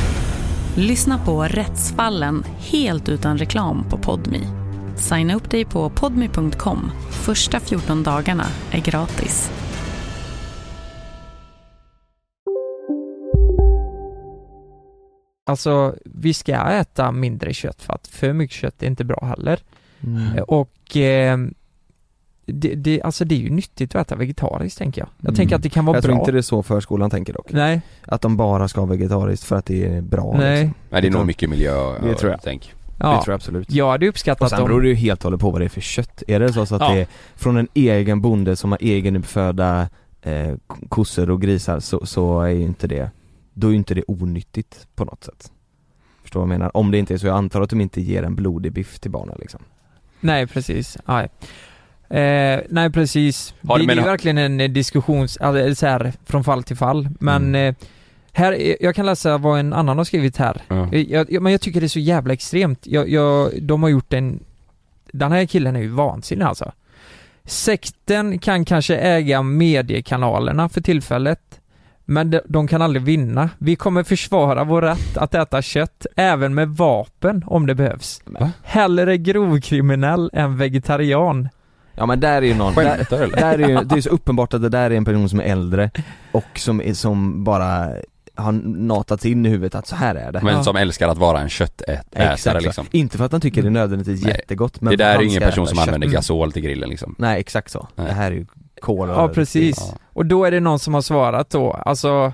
Lyssna på Rättsfallen helt utan reklam på Podmi. Signa upp dig på podmi.com. Första 14 dagarna är gratis. alltså vi ska äta mindre kött för att för mycket kött är inte bra heller. Mm. Och eh, det, det, alltså det är ju nyttigt att äta vegetariskt tänker jag. Jag Mm. tänker att det kan vara Jag bra. tror inte det är så förskolan tänker dock. Nej, Att de bara ska ha vegetariskt för att det är bra nej. liksom. Nej det är Jag nog mycket miljö Det tror jag. tänk Det Ja. tror jag absolut. Jag hade Och uppskattat sen beror det ju helt och hållet på vad det är för kött. Är det så, så att Ja. det är från en egen bonde som har egenuppfödda eh, kossor och grisar så, så är ju inte det, då är ju inte det onyttigt på något sätt. Förstår vad jag menar? Om det inte är så, jag antar att de inte ger en blodig biff till barnen liksom. Nej precis, nej. Eh, nej precis. Har det, det är verkligen en eh, diskussions, alltså så här från fall till fall. Men Mm. eh, här, eh, jag kan läsa vad en annan har skrivit här. Eh, Jag, jag, men jag tycker det är så jävla extremt. Jag, jag, de har gjort en... Den här killen är ju vansinnig alltså. Sekten kan kanske äga mediekanalerna för tillfället. Men de, de kan aldrig vinna. Vi kommer försvara vår rätt att äta kött, även med vapen om det behövs. Va? Hellre grovkriminell än vegetarian. Ja men där är ju någon, där, Skämtar du eller? där är ju, det är så uppenbart att det där är en person som är äldre och som, är, som bara har natats in i huvudet att så här är det. Men Ja. som älskar att vara en köttätare liksom inte för att han tycker det är nödvändigtvis Nej. jättegott men Det där är ju ingen person som kött. använder Mm. gasol till grillen liksom Nej exakt så, Nej. det här är ju kol och Ja precis. Ja. Och då är det någon som har svarat då, alltså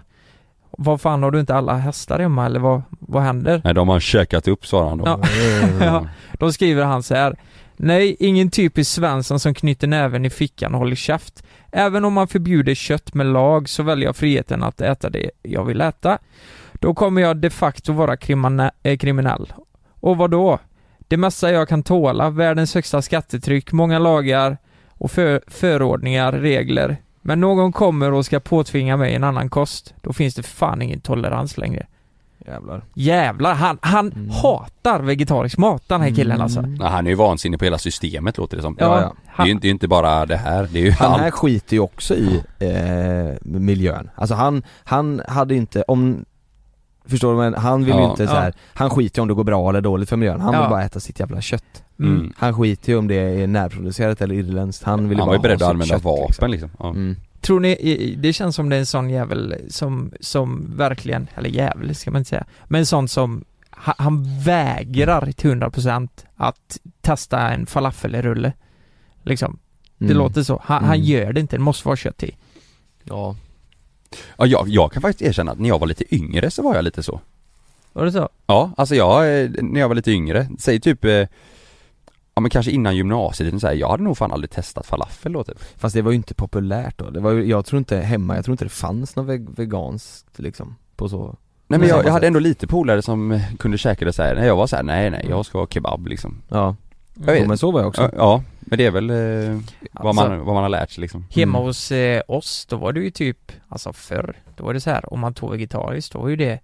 vad fan har du inte alla hästar hemma eller vad, vad händer? Nej de har käkat upp svarar han då Ja. ja, då skriver han så här. Nej, ingen typisk Svensson som knyter näven i fickan och håller käft. Även om man förbjuder kött med lag så väljer jag friheten att äta det jag vill äta. Då kommer jag de facto vara eh, kriminell. Och vad då? Det mesta jag kan tåla, världens högsta skattetryck, många lagar och för- förordningar, regler. Men någon kommer och ska påtvinga mig en annan kost, då finns det fan ingen tolerans längre. Jävlar Jävlar, han, han Mm. hatar vegetarisk mat den här killen alltså. Nej, Han är ju vansinnig på hela systemet låter det som Ja, ja. Det är ju han, inte, det är ju inte bara det här, det är ju Han allt här skiter ju också i eh, miljön, alltså han, han hade inte, om Förstår du? Men han vill ju Ja. inte så här, han skiter ju om det går bra eller dåligt för miljön, han Ja. vill bara äta sitt jävla kött mm. mm. Han skiter ju om det är närproducerat eller irländskt, han vill ju Han bara var ju beredd att använda kött, vapen liksom, Ja. Mm. Tror ni, det känns som det är en sån jävel som, som verkligen, eller jävel ska man inte säga, men en sån som ha- han vägrar till 100% att testa en falafelrulle. Liksom. Det Mm. låter så. Han, han Mm. gör det inte, det måste vara kött i. Ja. Ja, jag, jag kan faktiskt erkänna att när jag var lite yngre så var jag lite så Var det så? Ja, alltså jag, eh, när jag var lite yngre, säg typ eh, Ja men kanske innan gymnasiet, så här, jag hade nog fan aldrig testat falafel då typ. Fast det var ju inte populärt då, det var ju, jag tror inte hemma, jag tror inte det fanns något veg- veganskt liksom, på så Nej men jag, jag hade ändå lite polare som kunde käka det så här. när jag var så här, nej nej jag ska ha kebab liksom. Ja, Jag vet. Jo, men så var jag också. Ja, ja men det är väl eh, vad, Alltså- man, vad man har lärt sig liksom. Hemma Mm. hos eh, oss, då var det ju typ, alltså förr, då var det så här, om man tog vegetariskt, då var ju det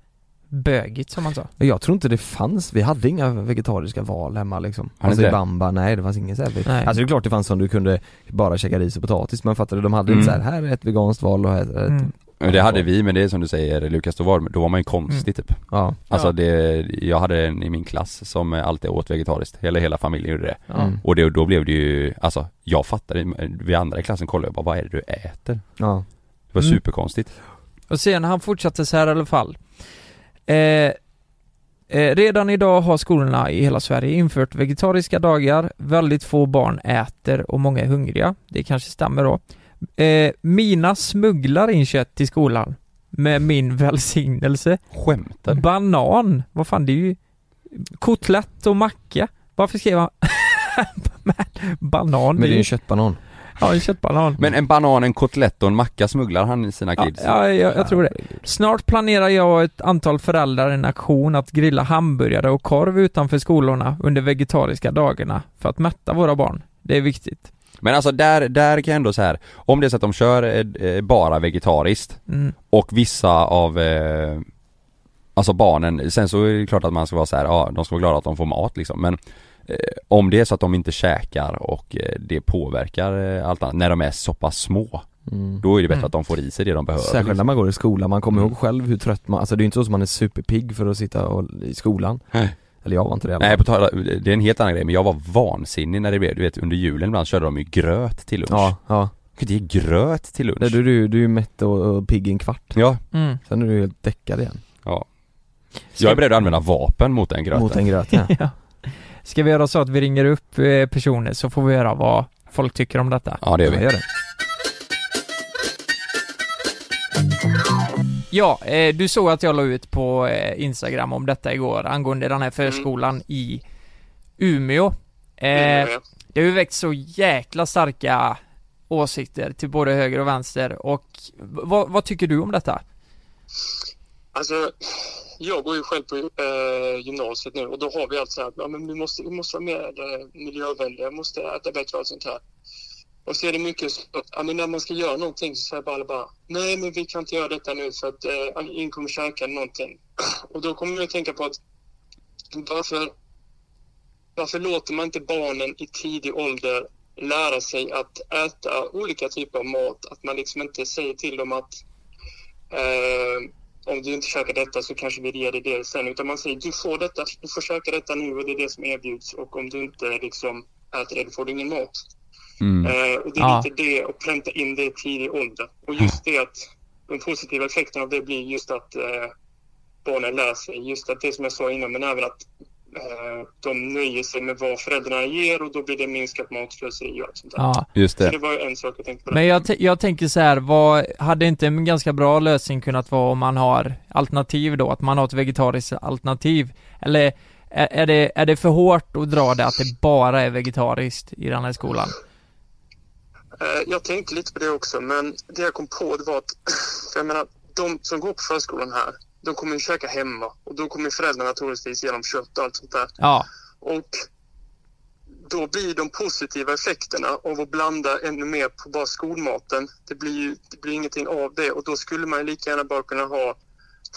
bögigt som man sa. Jag tror inte det fanns, vi hade inga vegetariska val hemma liksom Alltså inte i bamba, nej det fanns inget så här. Nej. Alltså det är klart det fanns som du kunde bara käka ris och potatis men fattar du, de hade Mm. inte så här, här är ett veganskt val och här är ett Mm. Men det hade vi, men det är som du säger Lukas, då var, då var man ju konstig typ Ja, Alltså det, jag hade en i min klass som alltid åt vegetariskt, hela, hela familjen gjorde det. Mm. Och det, då blev det ju, alltså jag fattade, vi andra i klassen kollade jag bara, vad är det du äter? ja Det var Mm. superkonstigt Och sen han fortsatte så här i alla fall. Eh, eh, redan idag har skolorna i hela Sverige infört vegetariska dagar. Väldigt få barn äter och många är hungriga. Det kanske stämmer då. Eh, mina smugglar in kött till skolan med min välsignelse. Skämtar? Banan, vad fan det är ju kotlett och macka. Varför skrev han banan? Men det är ju- en köttbanan Ja, en köttbanan. Men en banan, en kotlett och en macka smugglar han i sina Ja, kids? ja, jag, jag tror det. Snart planerar jag och ett antal föräldrar en aktion att grilla hamburgare och korv utanför skolorna under vegetariska dagarna för att mätta våra barn. Det är viktigt. Men alltså där, där kan jag ändå så här om det är så att de kör eh, eh, bara vegetariskt Mm. och vissa av eh, Alltså barnen, sen så är det klart att man ska vara så här, ja de ska vara glada att de får mat liksom men Om det är så att de inte käkar och eh, det påverkar eh, allt annat, när de är så pass små mm. Då är det bättre Mm. att de får i sig det de behöver Särskilt när liksom. man går i skolan, man kommer Mm. ihåg själv hur trött man, alltså det är ju inte så som man är superpigg för att sitta och, i skolan Nej. Eller jag var inte det Nej på tal det är en helt annan grej men jag var vansinnig när det blev, du vet under julen ibland körde de ju gröt till lunch Ja, ja. Du kan inte ge gröt till lunch Nej, du, du, du är ju mätt och, och pigg i en kvart Ja, Mm. Sen är du helt däckad igen ja Jag är beredd att använda vapen mot den gröten Mot en gröt ja. Ja. Ska vi göra så att vi ringer upp eh, personer så får vi höra vad folk tycker om detta? Ja det gör Ja, vi gör det. Ja, eh, du såg att jag la ut på eh, Instagram om detta igår angående den här förskolan i Umeå. Eh, det har ju väckt så jäkla starka åsikter till både höger och vänster och vad, vad tycker du om detta? Alltså, jag går ju själv på eh, gymnasiet nu och då har vi allt så här, ja, men vi måste, vi måste vara mer eh, miljövänliga, vi måste äta bättre och allt sånt här. Och så är det mycket så att, ja, men när man ska göra någonting så säger bara bara, nej men vi kan inte göra detta nu för att eh, ingen kommer käka någonting. Och då kommer jag att tänka på att varför, varför låter man inte barnen i tidig ålder lära sig att äta olika typer av mat? Att man liksom inte säger till dem att eh, om du inte käkar detta så kanske vi ger dig det sen. Utan man säger du får detta, du får käka detta nu och det är det som erbjuds. Och om du inte liksom äter det, då får du ingen mat. mm. Eh, och det är Ja. lite det, att pränta in det i tidig ålder. Och just det att de positiva effekterna av det blir just att eh, barnen lär sig. Just att det som jag sa innan, men även att de nöjer sig med vad föräldrarna ger och då blir det minskat matslöseri och allt sånt där. Ja, Just Så det det var en sak jag tänkte på. men jag, jag tänker så här, vad, hade inte en ganska bra lösning kunnat vara om man har alternativ då, att man har ett vegetariskt alternativ? Eller är, är, det, är det för hårt att dra det att det bara är vegetariskt i den här skolan? Eh, Jag tänkte lite på det också, men det jag kom på det var att, för jag menar, de som går på förskolan här, de kommer ju käka hemma och då kommer föräldrarna troligtvis ge dem kött och allt sånt där. Ja, Och då blir de positiva effekterna av att blanda ännu mer på bara skolmaten, det blir ju det blir ingenting av det och då skulle man ju lika gärna bara kunna ha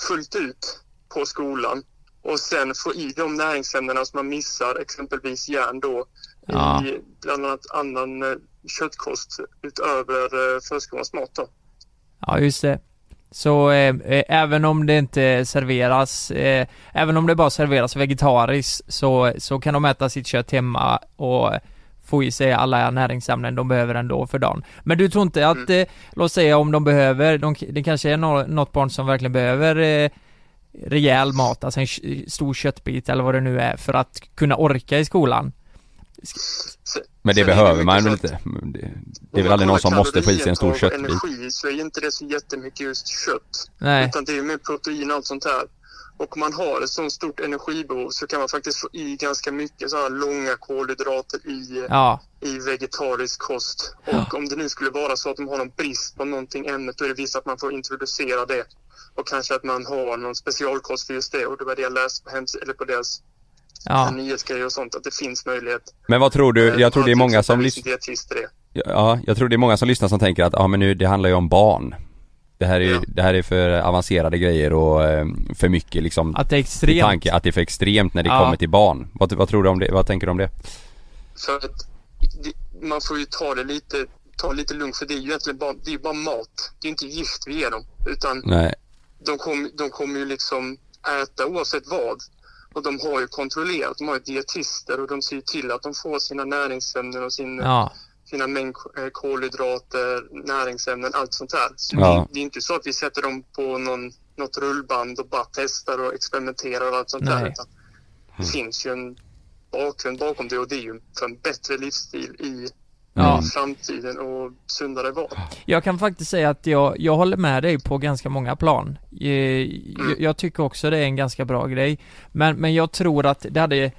fullt ut på skolan och sen få i de näringsämnena som man missar, exempelvis järn då, Ja. i bland annat annan eh, köttkost utöver eh, förskolans mat då. ja just det. Så eh, eh, även om det inte serveras, eh, även om det bara serveras vegetariskt så, så kan de äta sitt kött hemma och få i sig alla näringsämnen de behöver ändå för dagen. Men du tror inte att, eh, låt säga om de behöver, de, det kanske är nå, något barn som verkligen behöver eh, rejäl mat, alltså en stor köttbit eller vad det nu är för att kunna orka i skolan. Men det Sen det behöver mycket man väl inte? Det, det är väl aldrig någon som måste få i sig en stor köttbit? energi så är inte det så jättemycket just kött. Nej. Utan det är mer protein och allt sånt här. Och om man har ett sånt stort energibehov så kan man faktiskt få i ganska mycket så här långa kolhydrater i, Ja. i vegetarisk kost. Och om det nu skulle vara så att de har någon brist på någonting ämnet då är det visst att man får introducera det. Och kanske att man har någon specialkost för just det. Och det var det jag läste på hems eller på deras Ja. nyhetsgrejer och sånt. Att det finns möjlighet. Men vad tror du? Jag tror det är många som lyssnar. Ja, jag tror det är många som lyssnar som tänker att, ja men nu, det handlar ju om barn Det här är, Ja. det här är för avancerade grejer och eh, för mycket liksom Att det är extremt. tanke att det är för extremt när det Ja. kommer till barn. Vad, vad tror du om det? Vad tänker du om det? För att det, man får ju ta det lite, ta lite lugnt för det är ju egentligen bara, det är bara mat. Det är inte gift vi ger dem. Utan Nej. de, kom, de kommer ju liksom äta oavsett vad. Och de har ju kontrollerat, de har ju dietister och de ser ju till att de får sina näringsämnen och sin, Ja. sina mängd eh, kolhydrater, näringsämnen, allt sånt där. Så Ja. det, det är inte så att vi sätter dem på någon, något rullband och bara testar och experimenterar och allt sånt där. Nej. Utan det finns ju en bakgrund bakom det och det är ju för en bättre livsstil i, Ja. framtiden och sundare val. Jag kan faktiskt säga att jag, jag håller med dig på ganska många plan. Eh, Jag, jag tycker också det är en ganska bra grej. Men, men jag tror att det hade,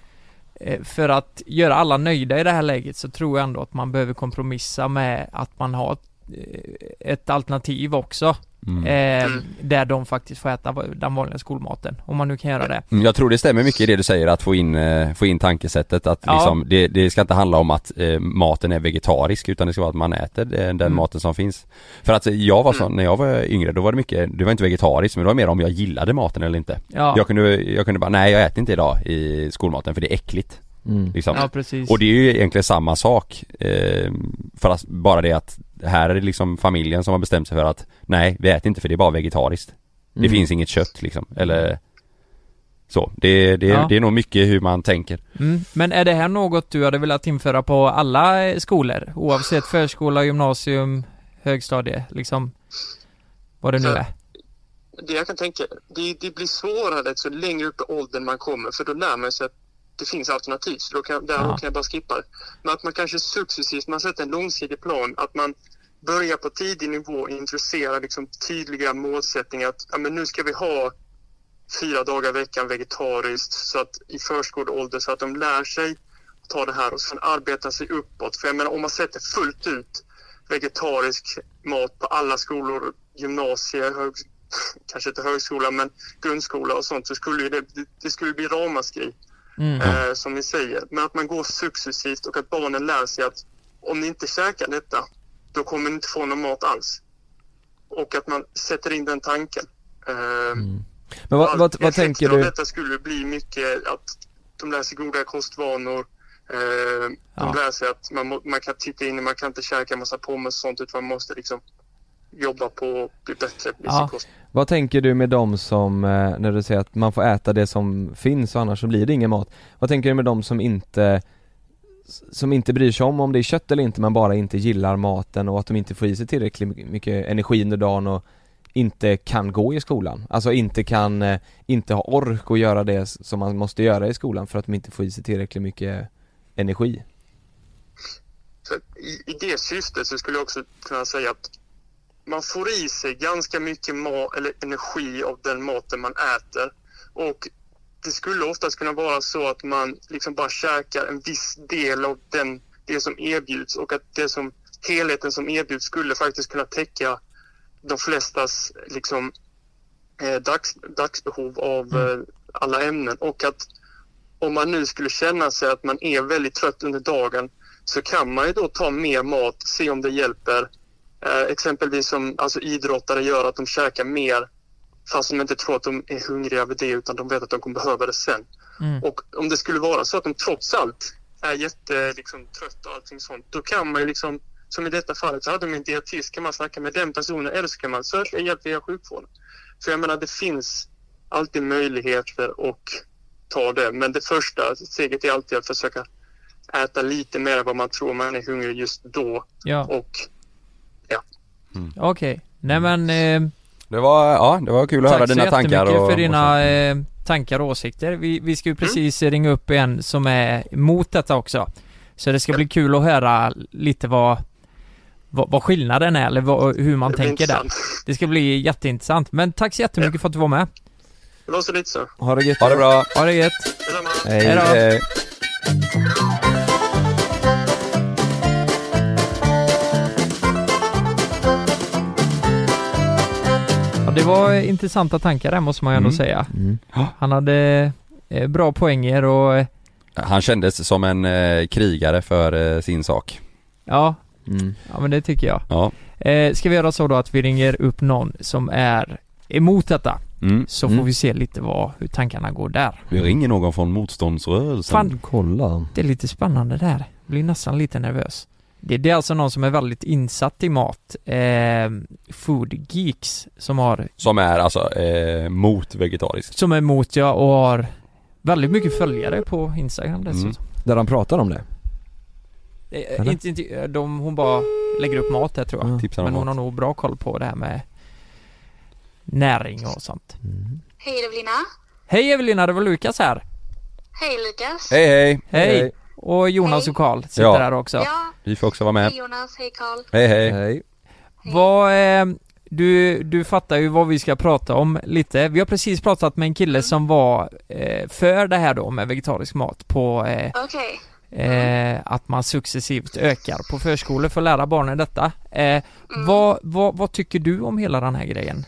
eh, för att göra alla nöjda i det här läget så tror jag ändå att man behöver kompromissa med att man har eh, ett alternativ också. Mm. Eh, där de faktiskt får äta den vanliga skolmaten, om man nu kan göra det. Mm, Jag tror det stämmer mycket i det du säger att få in, eh, få in tankesättet att Ja. liksom, det, det ska inte handla om att eh, maten är vegetarisk utan det ska vara att man äter eh, den Mm. maten som finns. För att eh, jag var så, när jag var yngre då var det mycket, det var inte vegetariskt men det var mer om jag gillade maten eller inte. Ja. Jag kunde, jag kunde bara, nej jag äter inte idag i skolmaten för det är äckligt. Mm. Liksom. Ja, precis. Och det är ju egentligen samma sak. Eh, för att, bara det att här är det liksom familjen som har bestämt sig för att nej, vi äter inte för det är bara vegetariskt. Det Mm. finns inget kött liksom, eller så. Det, det, Ja. det är nog mycket hur man tänker. Mm. Men är det här något du hade velat införa på alla eh, skolor? Oavsett förskola, gymnasium, högstadie, liksom? Vad det nu är. Det jag kan tänka, det, det blir svårare så längre upp i åldern man kommer för då lär man sig att det finns alternativ. Så då kan, där Ja. kan jag bara skippa det. Men att man kanske successivt, man sätter en långsiktig plan, att man börjar på tidig nivå och introducerar liksom tydliga målsättningar. Att ja, men nu ska vi ha fyra dagar i veckan vegetariskt så att i förskoleålder så att de lär sig att ta det här och sen arbeta sig uppåt. För jag menar om man sätter fullt ut vegetarisk mat på alla skolor, gymnasier, hög, kanske inte högskola men grundskola och sånt så skulle det, det skulle bli ramaskri Mm. eh, som ni säger. Men att man går successivt och att barnen lär sig att om ni inte käkar detta då kommer ni inte få någon mat alls. Och att man sätter in den tanken. Eh, Men vad, vad, vad tänker du? detta skulle bli mycket att de lär sig goda kostvanor. Eh, Ja. De lär sig att man, man kan titta in, man kan inte käka massa pommes och sånt utan man måste liksom jobba på att bli bättre på Ja. sin kost. Vad tänker du med dem som, eh, när du säger att man får äta det som finns och annars så blir det ingen mat Vad tänker du med dem som inte som inte bryr sig om om det är kött eller inte men bara inte gillar maten och att de inte får i sig tillräckligt mycket energi under dagen och inte kan gå i skolan, alltså inte kan, eh, inte ha ork att göra det som man måste göra i skolan för att de inte får i sig tillräckligt mycket energi i, I det syftet så skulle jag också kunna säga att man får i sig ganska mycket ma- eller energi av den maten man äter. Och det skulle oftast kunna vara så att man liksom bara käkar en viss del av den, det som erbjuds och att det som, helheten som erbjuds skulle faktiskt kunna täcka de flestas liksom, eh, dags, dagsbehov av eh, alla ämnen. Och att om man nu skulle känna sig att man är väldigt trött under dagen så kan man ju då ta mer mat, se om det hjälper. Eh, exempelvis som alltså, idrottare gör att de käkar mer fast de inte tror att de är hungriga över det utan de vet att de kommer behöva det sen. Mm. Och om det skulle vara så att de trots allt är jätte liksom, och allting sånt, då kan man ju liksom, som i detta fallet så hade de en dietist, kan man snacka med den personen eller så kan man söka hjälp via sjukvården. För jag menar det finns alltid möjligheter och ta det. Men det första steget är alltid att försöka äta lite mer än vad man tror man är hungrig just då. Ja. Och Okej. Nej men eh, Det var, ja det var kul att höra Tack så dina tankar jättemycket och, för dina och eh, tankar och åsikter. Vi, vi ska ju precis ringa upp en som är emot detta också. Så det ska bli kul att höra lite vad, vad, vad skillnaden är eller vad, hur man tänker där. intressant. Det ska bli jätteintressant. Men tack så jättemycket för att du var med. det så lite så. Ha det gött. Ha det bra. Ha det gött. Detsamma. Hej. Hej det var intressanta tankar där måste man ju ändå Mm. säga. Mm. Han hade eh, bra poänger och eh, Han kändes som en eh, krigare för eh, sin sak. ja, Mm. ja men det tycker jag. Ja. Eh, ska vi göra så då att vi ringer upp någon som är emot detta? Mm. Så Mm. får vi se lite vad, hur tankarna går där. Vi ringer någon från motståndsrörelsen. Fan, Kolla. det är lite spännande där. Blir nästan lite nervös. Det, det är alltså någon som är väldigt insatt i mat. Eh, food Geeks som har, Som är alltså eh, mot vegetariskt. som är emot ja och har väldigt mycket följare på Instagram dessutom. Där han pratar om det. Eh, Eller? inte, inte, de, hon bara lägger upp mat där tror jag. Om Men hon har nog bra koll på det här med näring och sånt. Mm. Hej Evelina. Hej Evelina, det var Lukas här. Hej Lukas. Hej hej! Hej! Och Jonas Hej. och Karl sitter Ja. här också. Ja, Vi får också vara med. hej Jonas, hej Karl. Hej hej! Hej. Vad, eh, du, du fattar ju vad vi ska prata om lite. Vi har precis pratat med en kille som var eh, för det här då med vegetarisk mat på eh, Okej. eh, att man successivt ökar på förskolor för att lära barnen detta. Eh, vad, vad, vad tycker du om hela den här grejen?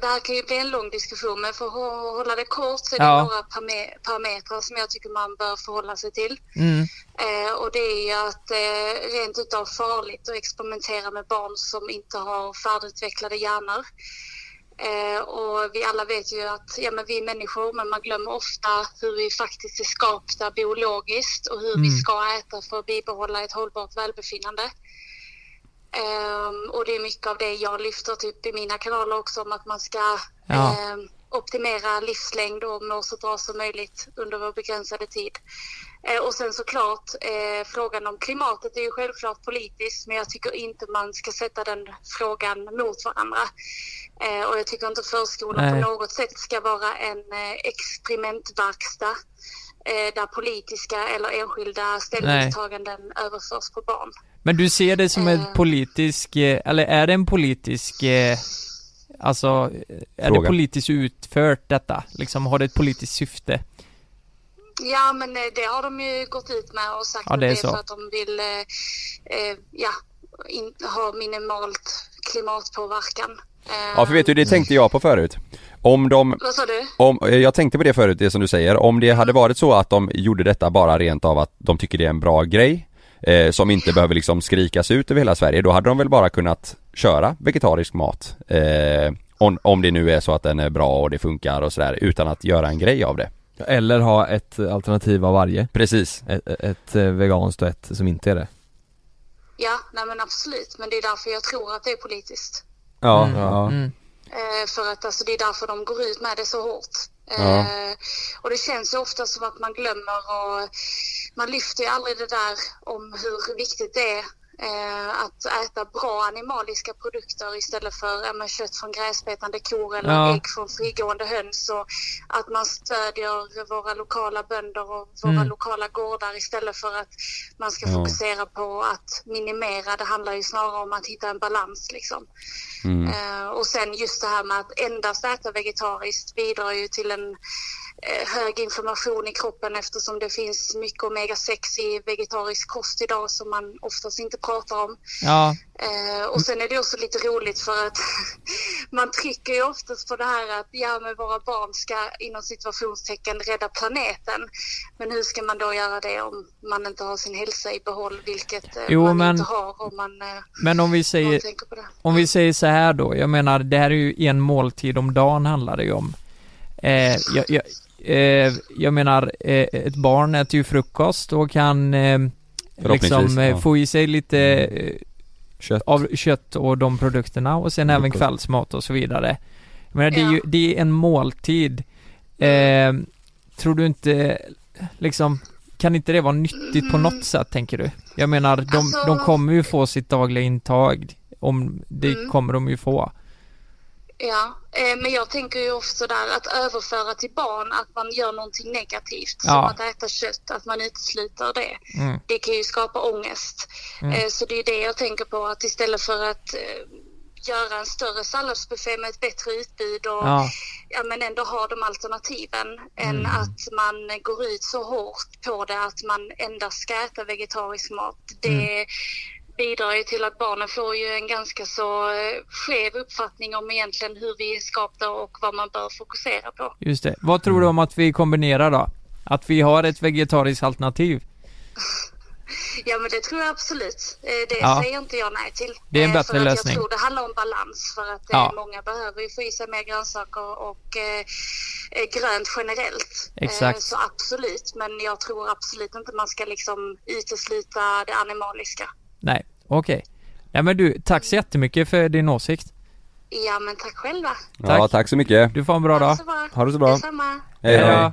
Det här kan ju bli en lång diskussion men för att hå- hålla det kort så är det Ja. några parame- parametrar som jag tycker man bör förhålla sig till. Mm. Eh, och det är ju att är rent utav farligt att experimentera med barn som inte har färdigutvecklade hjärnor. Eh, och vi alla vet ju att ja, men vi är människor men man glömmer ofta hur vi faktiskt är skapta biologiskt och hur vi Mm. ska äta för att bibehålla ett hållbart välbefinnande. Ehm, och det är mycket av det jag lyfter typ i mina kanaler också om att man ska Ja. ehm, optimera livslängd och må så bra som möjligt under vår begränsade tid. Eh, och sen såklart eh, frågan om klimatet är ju självklart politiskt men jag tycker inte man ska sätta den frågan mot varandra. Eh, och jag tycker inte förskolan Nej. på något sätt ska vara en experimentverkstad där politiska eller enskilda ställningstaganden överförs på barn. Men du ser det som Eh. ett politisk, eh, eller är det en politisk, eh, alltså, eh, är Fråga. det politiskt utfört detta? Liksom, har det ett politiskt syfte? Ja, men eh, det har de ju gått ut med och sagt Ja, att det det är så. för att de vill eh, eh, ja, in, ha minimalt klimatpåverkan. Eh, Ja för vet du, det tänkte jag på förut. Om de, Vad sa du? om, eh, jag tänkte på det förut, det som du säger. Om det hade varit så att de gjorde detta bara rent av att de tycker det är en bra grej eh, Som inte behöver liksom skrikas ut över hela Sverige, då hade de väl bara kunnat köra vegetarisk mat eh, om, om det nu är så att den är bra och det funkar och sådär, utan att göra en grej av det. Eller ha ett alternativ av varje. Precis. Ett, ett eh, veganskt och ett som inte är det. Ja, nej men absolut. Men det är därför jag tror att det är politiskt. Ja, Mm. ja. Mm. Eh, för att alltså, det är därför de går ut med det så hårt. Ja. Eh, och det känns ju ofta som att man glömmer och man lyfter ju aldrig det där om hur viktigt det är eh, att äta bra animaliska produkter istället för men, kött från gräsbetande kor eller Ja. ägg från frigående höns och att man stödjer våra lokala bönder och våra Mm. lokala gårdar istället för att man ska Ja. fokusera på att minimera. Det handlar ju snarare om att hitta en balans liksom. Mm. Eh, och sen just det här med att endast äta vegetariskt bidrar ju till en eh, hög inflammation i kroppen eftersom det finns mycket omega-6 i vegetarisk kost idag som man oftast inte pratar om. Ja, Eh, och sen är det också lite roligt för att man trycker ju oftast på det här att ja men våra barn ska inom situationstecken rädda planeten. Men hur ska man då göra det om man inte har sin hälsa i behåll vilket eh, Jo, man men- inte har om man, eh, men om vi säger, om vi säger så här då, jag menar det här är ju en måltid om dagen handlar det ju om. Eh, jag, jag, eh, jag menar, eh, ett barn äter ju frukost och kan eh, liksom eh, ja. få i sig lite eh, Kött. av kött och de produkterna och sen även Frukost. kvällsmat och så vidare. Jag menar, det är ju, det är en måltid. Eh, tror du inte, liksom, kan inte det vara nyttigt på något sätt tänker du? Jag menar, de, Alltså- de kommer ju få sitt dagliga intag, om det Mm. kommer de ju få. Ja, eh, men jag tänker ju också där att överföra till barn att man gör någonting negativt. Som Ja. att äta kött, att man utesluter det. Mm. Det kan ju skapa ångest. Mm. Eh, så det är det jag tänker på att istället för att eh, göra en större salladsbuffé med ett bättre utbud och Ja. ja, men ändå ha de alternativen än Mm. att man går ut så hårt på det att man endast ska äta vegetarisk mat. Det Mm. Bidrar ju till att barnen får ju en ganska så eh, skev uppfattning om egentligen hur vi är skapta och vad man bör fokusera på. Just det. Vad tror du om att vi kombinerar då? Att vi har ett vegetariskt alternativ? Ja men det tror jag absolut. Eh, Det Ja. säger inte jag nej till. Det är en Eh, bättre för att lösning. Jag tror det handlar om balans för att Ja. många behöver ju få i sig mer grönsaker och grönt generellt. Exakt. Så absolut, men jag tror absolut inte man ska liksom utesluta det animaliska. Nej, okej. Nej men du, tack så jättemycket för din åsikt. Ja men tack själva. Ja, tack så mycket. Du får en bra dag. Ha det så bra. Detsamma. Hej Hej hej. då.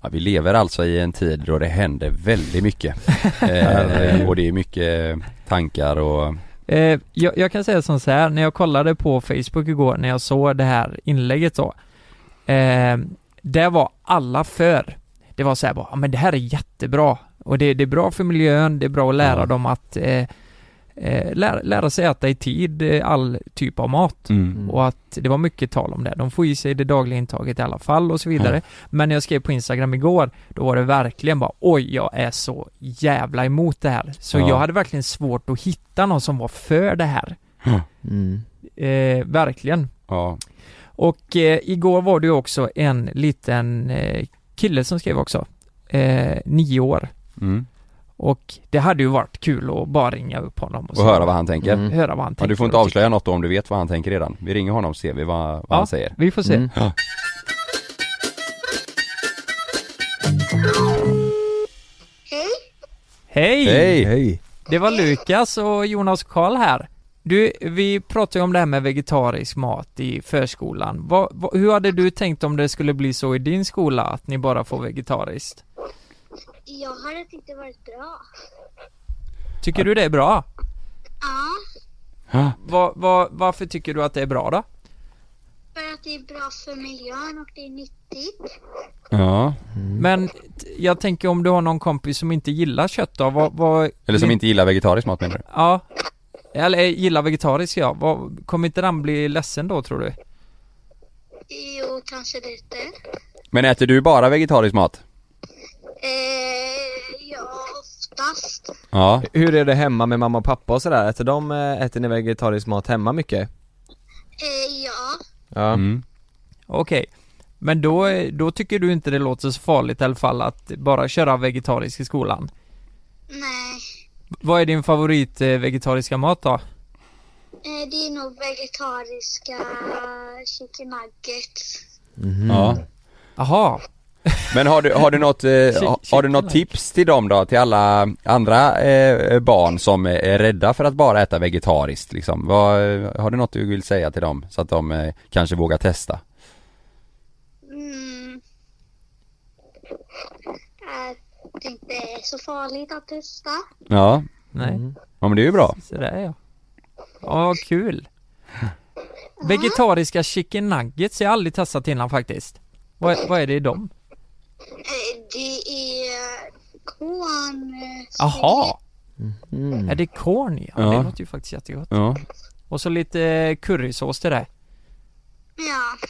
Ja, vi lever alltså i en tid då det händer väldigt mycket. eh, och det är mycket tankar och Eh, jag, jag kan säga som så här, när jag kollade på Facebook igår när jag såg det här inlägget då. Eh, där var alla för. Det var så här bara, ja men det här är jättebra. Och det, det är bra för miljön, det är bra att lära Ja. dem att eh, eh, lära, lära sig äta i tid eh, all typ av mat. Mm. Och att det var mycket tal om det. De får i sig det dagliga intaget i alla fall och så vidare. Men när jag skrev på Instagram igår, då var det verkligen bara oj, jag är så jävla emot det här. Så Ja. jag hade verkligen svårt att hitta någon som var för det här. Mm. Eh, verkligen. ja. Och eh, igår var det ju också en liten eh, kille som skrev också. Eh, nio år. Mm. Och det hade ju varit kul att bara ringa upp honom Och höra vad han tänker. Mm. Höra vad han Ja, tänker. du får inte och avslöja något då om du vet vad han tänker redan. Vi ringer honom och ser vi vad, vad Ja. han säger. Vi får se. Mm. Ja. Hej. Hej! Hej! Det var Lukas och Jonas Karl här. Du, vi pratade ju om det här med vegetarisk mat i förskolan. Vad, vad, hur hade du tänkt om det skulle bli så i din skola, att ni bara får vegetariskt? Jag hade tyckt det varit bra. Tycker du det är bra? Ja. Va, va, varför tycker du att det är bra då? för att det är bra för miljön och det är nyttigt. ja. Men t- jag tänker om du har någon kompis som inte gillar kött då, vad, vad Eller som inte gillar vegetarisk mat menar du? Ja, eller eh, gillar vegetarisk ja, vad, kommer inte den bli ledsen då tror du? Jo, kanske lite. Men äter du bara vegetarisk mat? Eh, ja, oftast. Ja. Hur är det hemma med mamma och pappa och sådär? Äter de, eh, äter ni vegetarisk mat hemma mycket? Eh, ja. Ja. Mm. Okej, men då, eh, då tycker du inte det låter så farligt i alla fall att bara köra vegetariskt i skolan? Nej. Vad är din favorit eh, vegetariska mat då? Det är nog vegetariska chicken nuggets. Mhm. ja. Jaha, Men har du, har du något, eh, har, du något tips till dem då? Till alla andra eh, barn som är rädda för att bara äta vegetariskt liksom? Vad, har du något du vill säga till dem? Så att de eh, kanske vågar testa? Mm. Att det inte är så farligt att testa. Ja. nej, Mm. Ja men det är ju bra. så där ja. Ja, vad kul. Vegetariska chicken nuggets, jag har aldrig testat innan faktiskt. Vad, vad är det i dem? Eh, det är korn. eh, Jaha, Mm. är det korn ja? Ja. Det låter ju faktiskt jättegott. Ja. Och så lite currysås till det. Ja.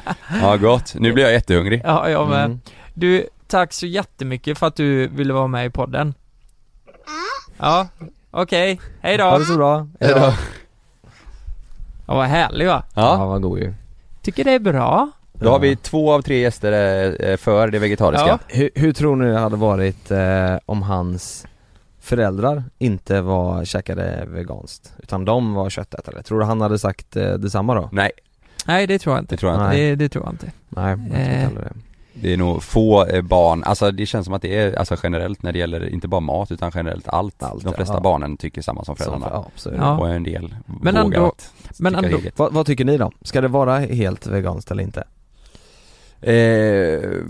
Ja gott. Nu blir jag jättehungrig. Ja, jag med. Mm. Du, tack så jättemycket för att du ville vara med i podden. Ja, okej. Hej då. Ha det så bra. Hej då. Ja, vad härlig va? Ja, Ja. vad god ju. Tycker det är bra. Då har vi två av tre gäster eh, för det vegetariska. Ja. Hur, hur tror ni det hade varit eh, om hans föräldrar inte var, käkade veganskt? Utan de var köttätare? Tror du han hade sagt eh, detsamma då? Nej, Nej, det tror jag inte. det tror jag inte. Nej. Det, det tror jag inte. Nej, jag tror inte Eh. heller det. Det är nog få eh, barn, alltså det känns som att det är alltså generellt när det gäller inte bara mat utan generellt allt. Allt, De flesta ja. barnen tycker samma som föräldrarna. ja, så är det. Ja. Och en del Men vågar ändå- att men ändå-. Vad, vad tycker ni då? Ska det vara helt veganskt eller inte? Eh,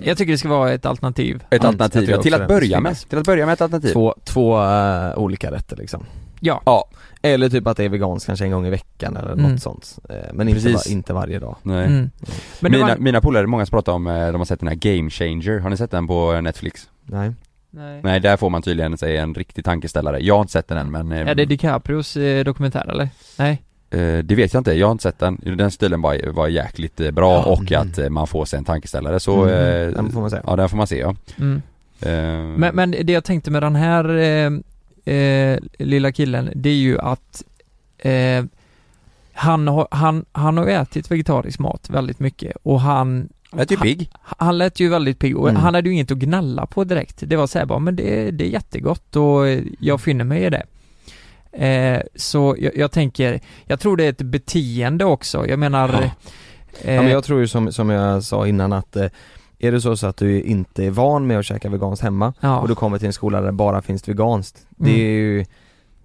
Jag tycker det ska vara ett alternativ. ett jag alternativ, ja, till att börja med. Till att börja med ett alternativ. Två, två eh, olika rätter liksom Ja. Ja, Eller typ att det är veganskt kanske en gång i veckan eller Mm. något sånt eh, Men inte, Precis. va, inte varje dag nej. Mm. Men mina, var... mina polare, många som pratar om, eh, de har sett den här Game Changer, har ni sett den på Netflix? Nej Nej. Nej, där får man tydligen sig en riktig tankeställare. Jag har inte sett den än men Är det DiCaprios eh, dokumentär eller? Nej? Eh, det vet jag inte, jag har inte sett den. Den stilen var, var jäkligt eh, bra Ja, och mm. att eh, man får sig en tankeställare så Mm, den får man se. Ja den får man se ja. Mm. Eh, Men, men det jag tänkte med den här eh, eh, lilla killen, det är ju att eh, han, har, han, han har ätit vegetarisk mat väldigt mycket och han Lät ju pigg. Han, han lät ju väldigt pigg och Mm. han hade ju inget att gnälla på direkt. Det var såhär bara, men det, det är jättegott och jag finner mig i det. Eh, så jag, jag tänker, jag tror det är ett beteende också. Jag menar Ja. eh, Ja men jag tror ju som, som jag sa innan att eh, Är det så, så att du inte är van med att käka veganskt hemma Ja. och du kommer till en skola där det bara finns veganskt Det Mm. är ju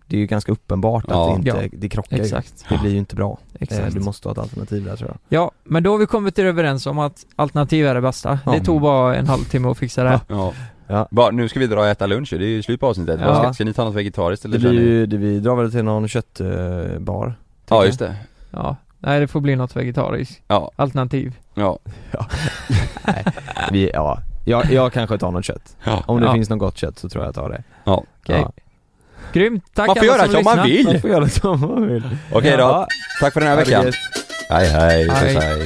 Det är ju ganska uppenbart Ja. att det inte, Ja. det krockar ju. Exakt. Det blir ju inte bra Exakt. Eh, Du måste ha ett alternativ där tror jag Ja, men då har vi kommit överens om att alternativ är det bästa. Ja. Det tog bara en halvtimme att fixa det. Ja. Ja. Bara, nu ska vi dra och äta lunch, det är ju slut på avsnittet. Ja. Ska, ska ni ta något vegetariskt eller Det blir ni? ju, det, vi drar väl till någon köttbar Ja just det. Ja, nej det får bli något vegetariskt. Ja. Alternativ. Ja. Nej, vi, ja jag, jag kanske tar något kött Ja. Om det Ja. finns något gott kött så tror jag jag tar det Ja. Okej. Ja. Grymt, tack Man får alla göra som man vill. Man får göra som man vill Okej då. Ja. Tack för den här veckan. Hej hej. Hej. Hej.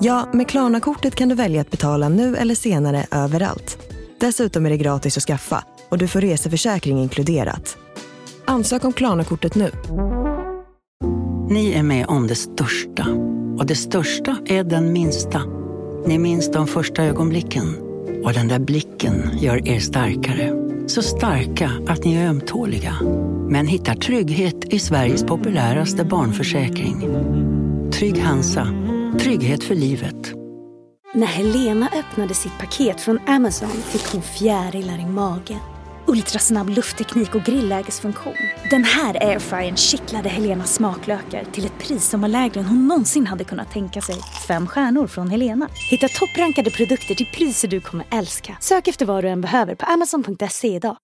Ja, med Klarna-kortet kan du välja att betala nu eller senare överallt. Dessutom är det gratis att skaffa och du får reseförsäkring inkluderat. Ansök om Klarna-kortet nu. Ni är med om det största. Och det största är den minsta. Ni minns de första ögonblicken. Och den där blicken gör er starkare. Så starka att ni är ömtåliga. Men hittar trygghet i Sveriges populäraste barnförsäkring. Trygg Hansa. Trygghet för livet. När Helena öppnade sitt paket från Amazon fick hon fjärilar i magen. Ultrasnabb luftteknik och grillägesfunktion. Den här airfryern kittlade Helenas smaklökar till ett pris som var lägre än hon någonsin hade kunnat tänka sig. Fem stjärnor från Helena. Hitta topprankade produkter till priser du kommer älska. Sök efter vad du än behöver på amazon.se idag.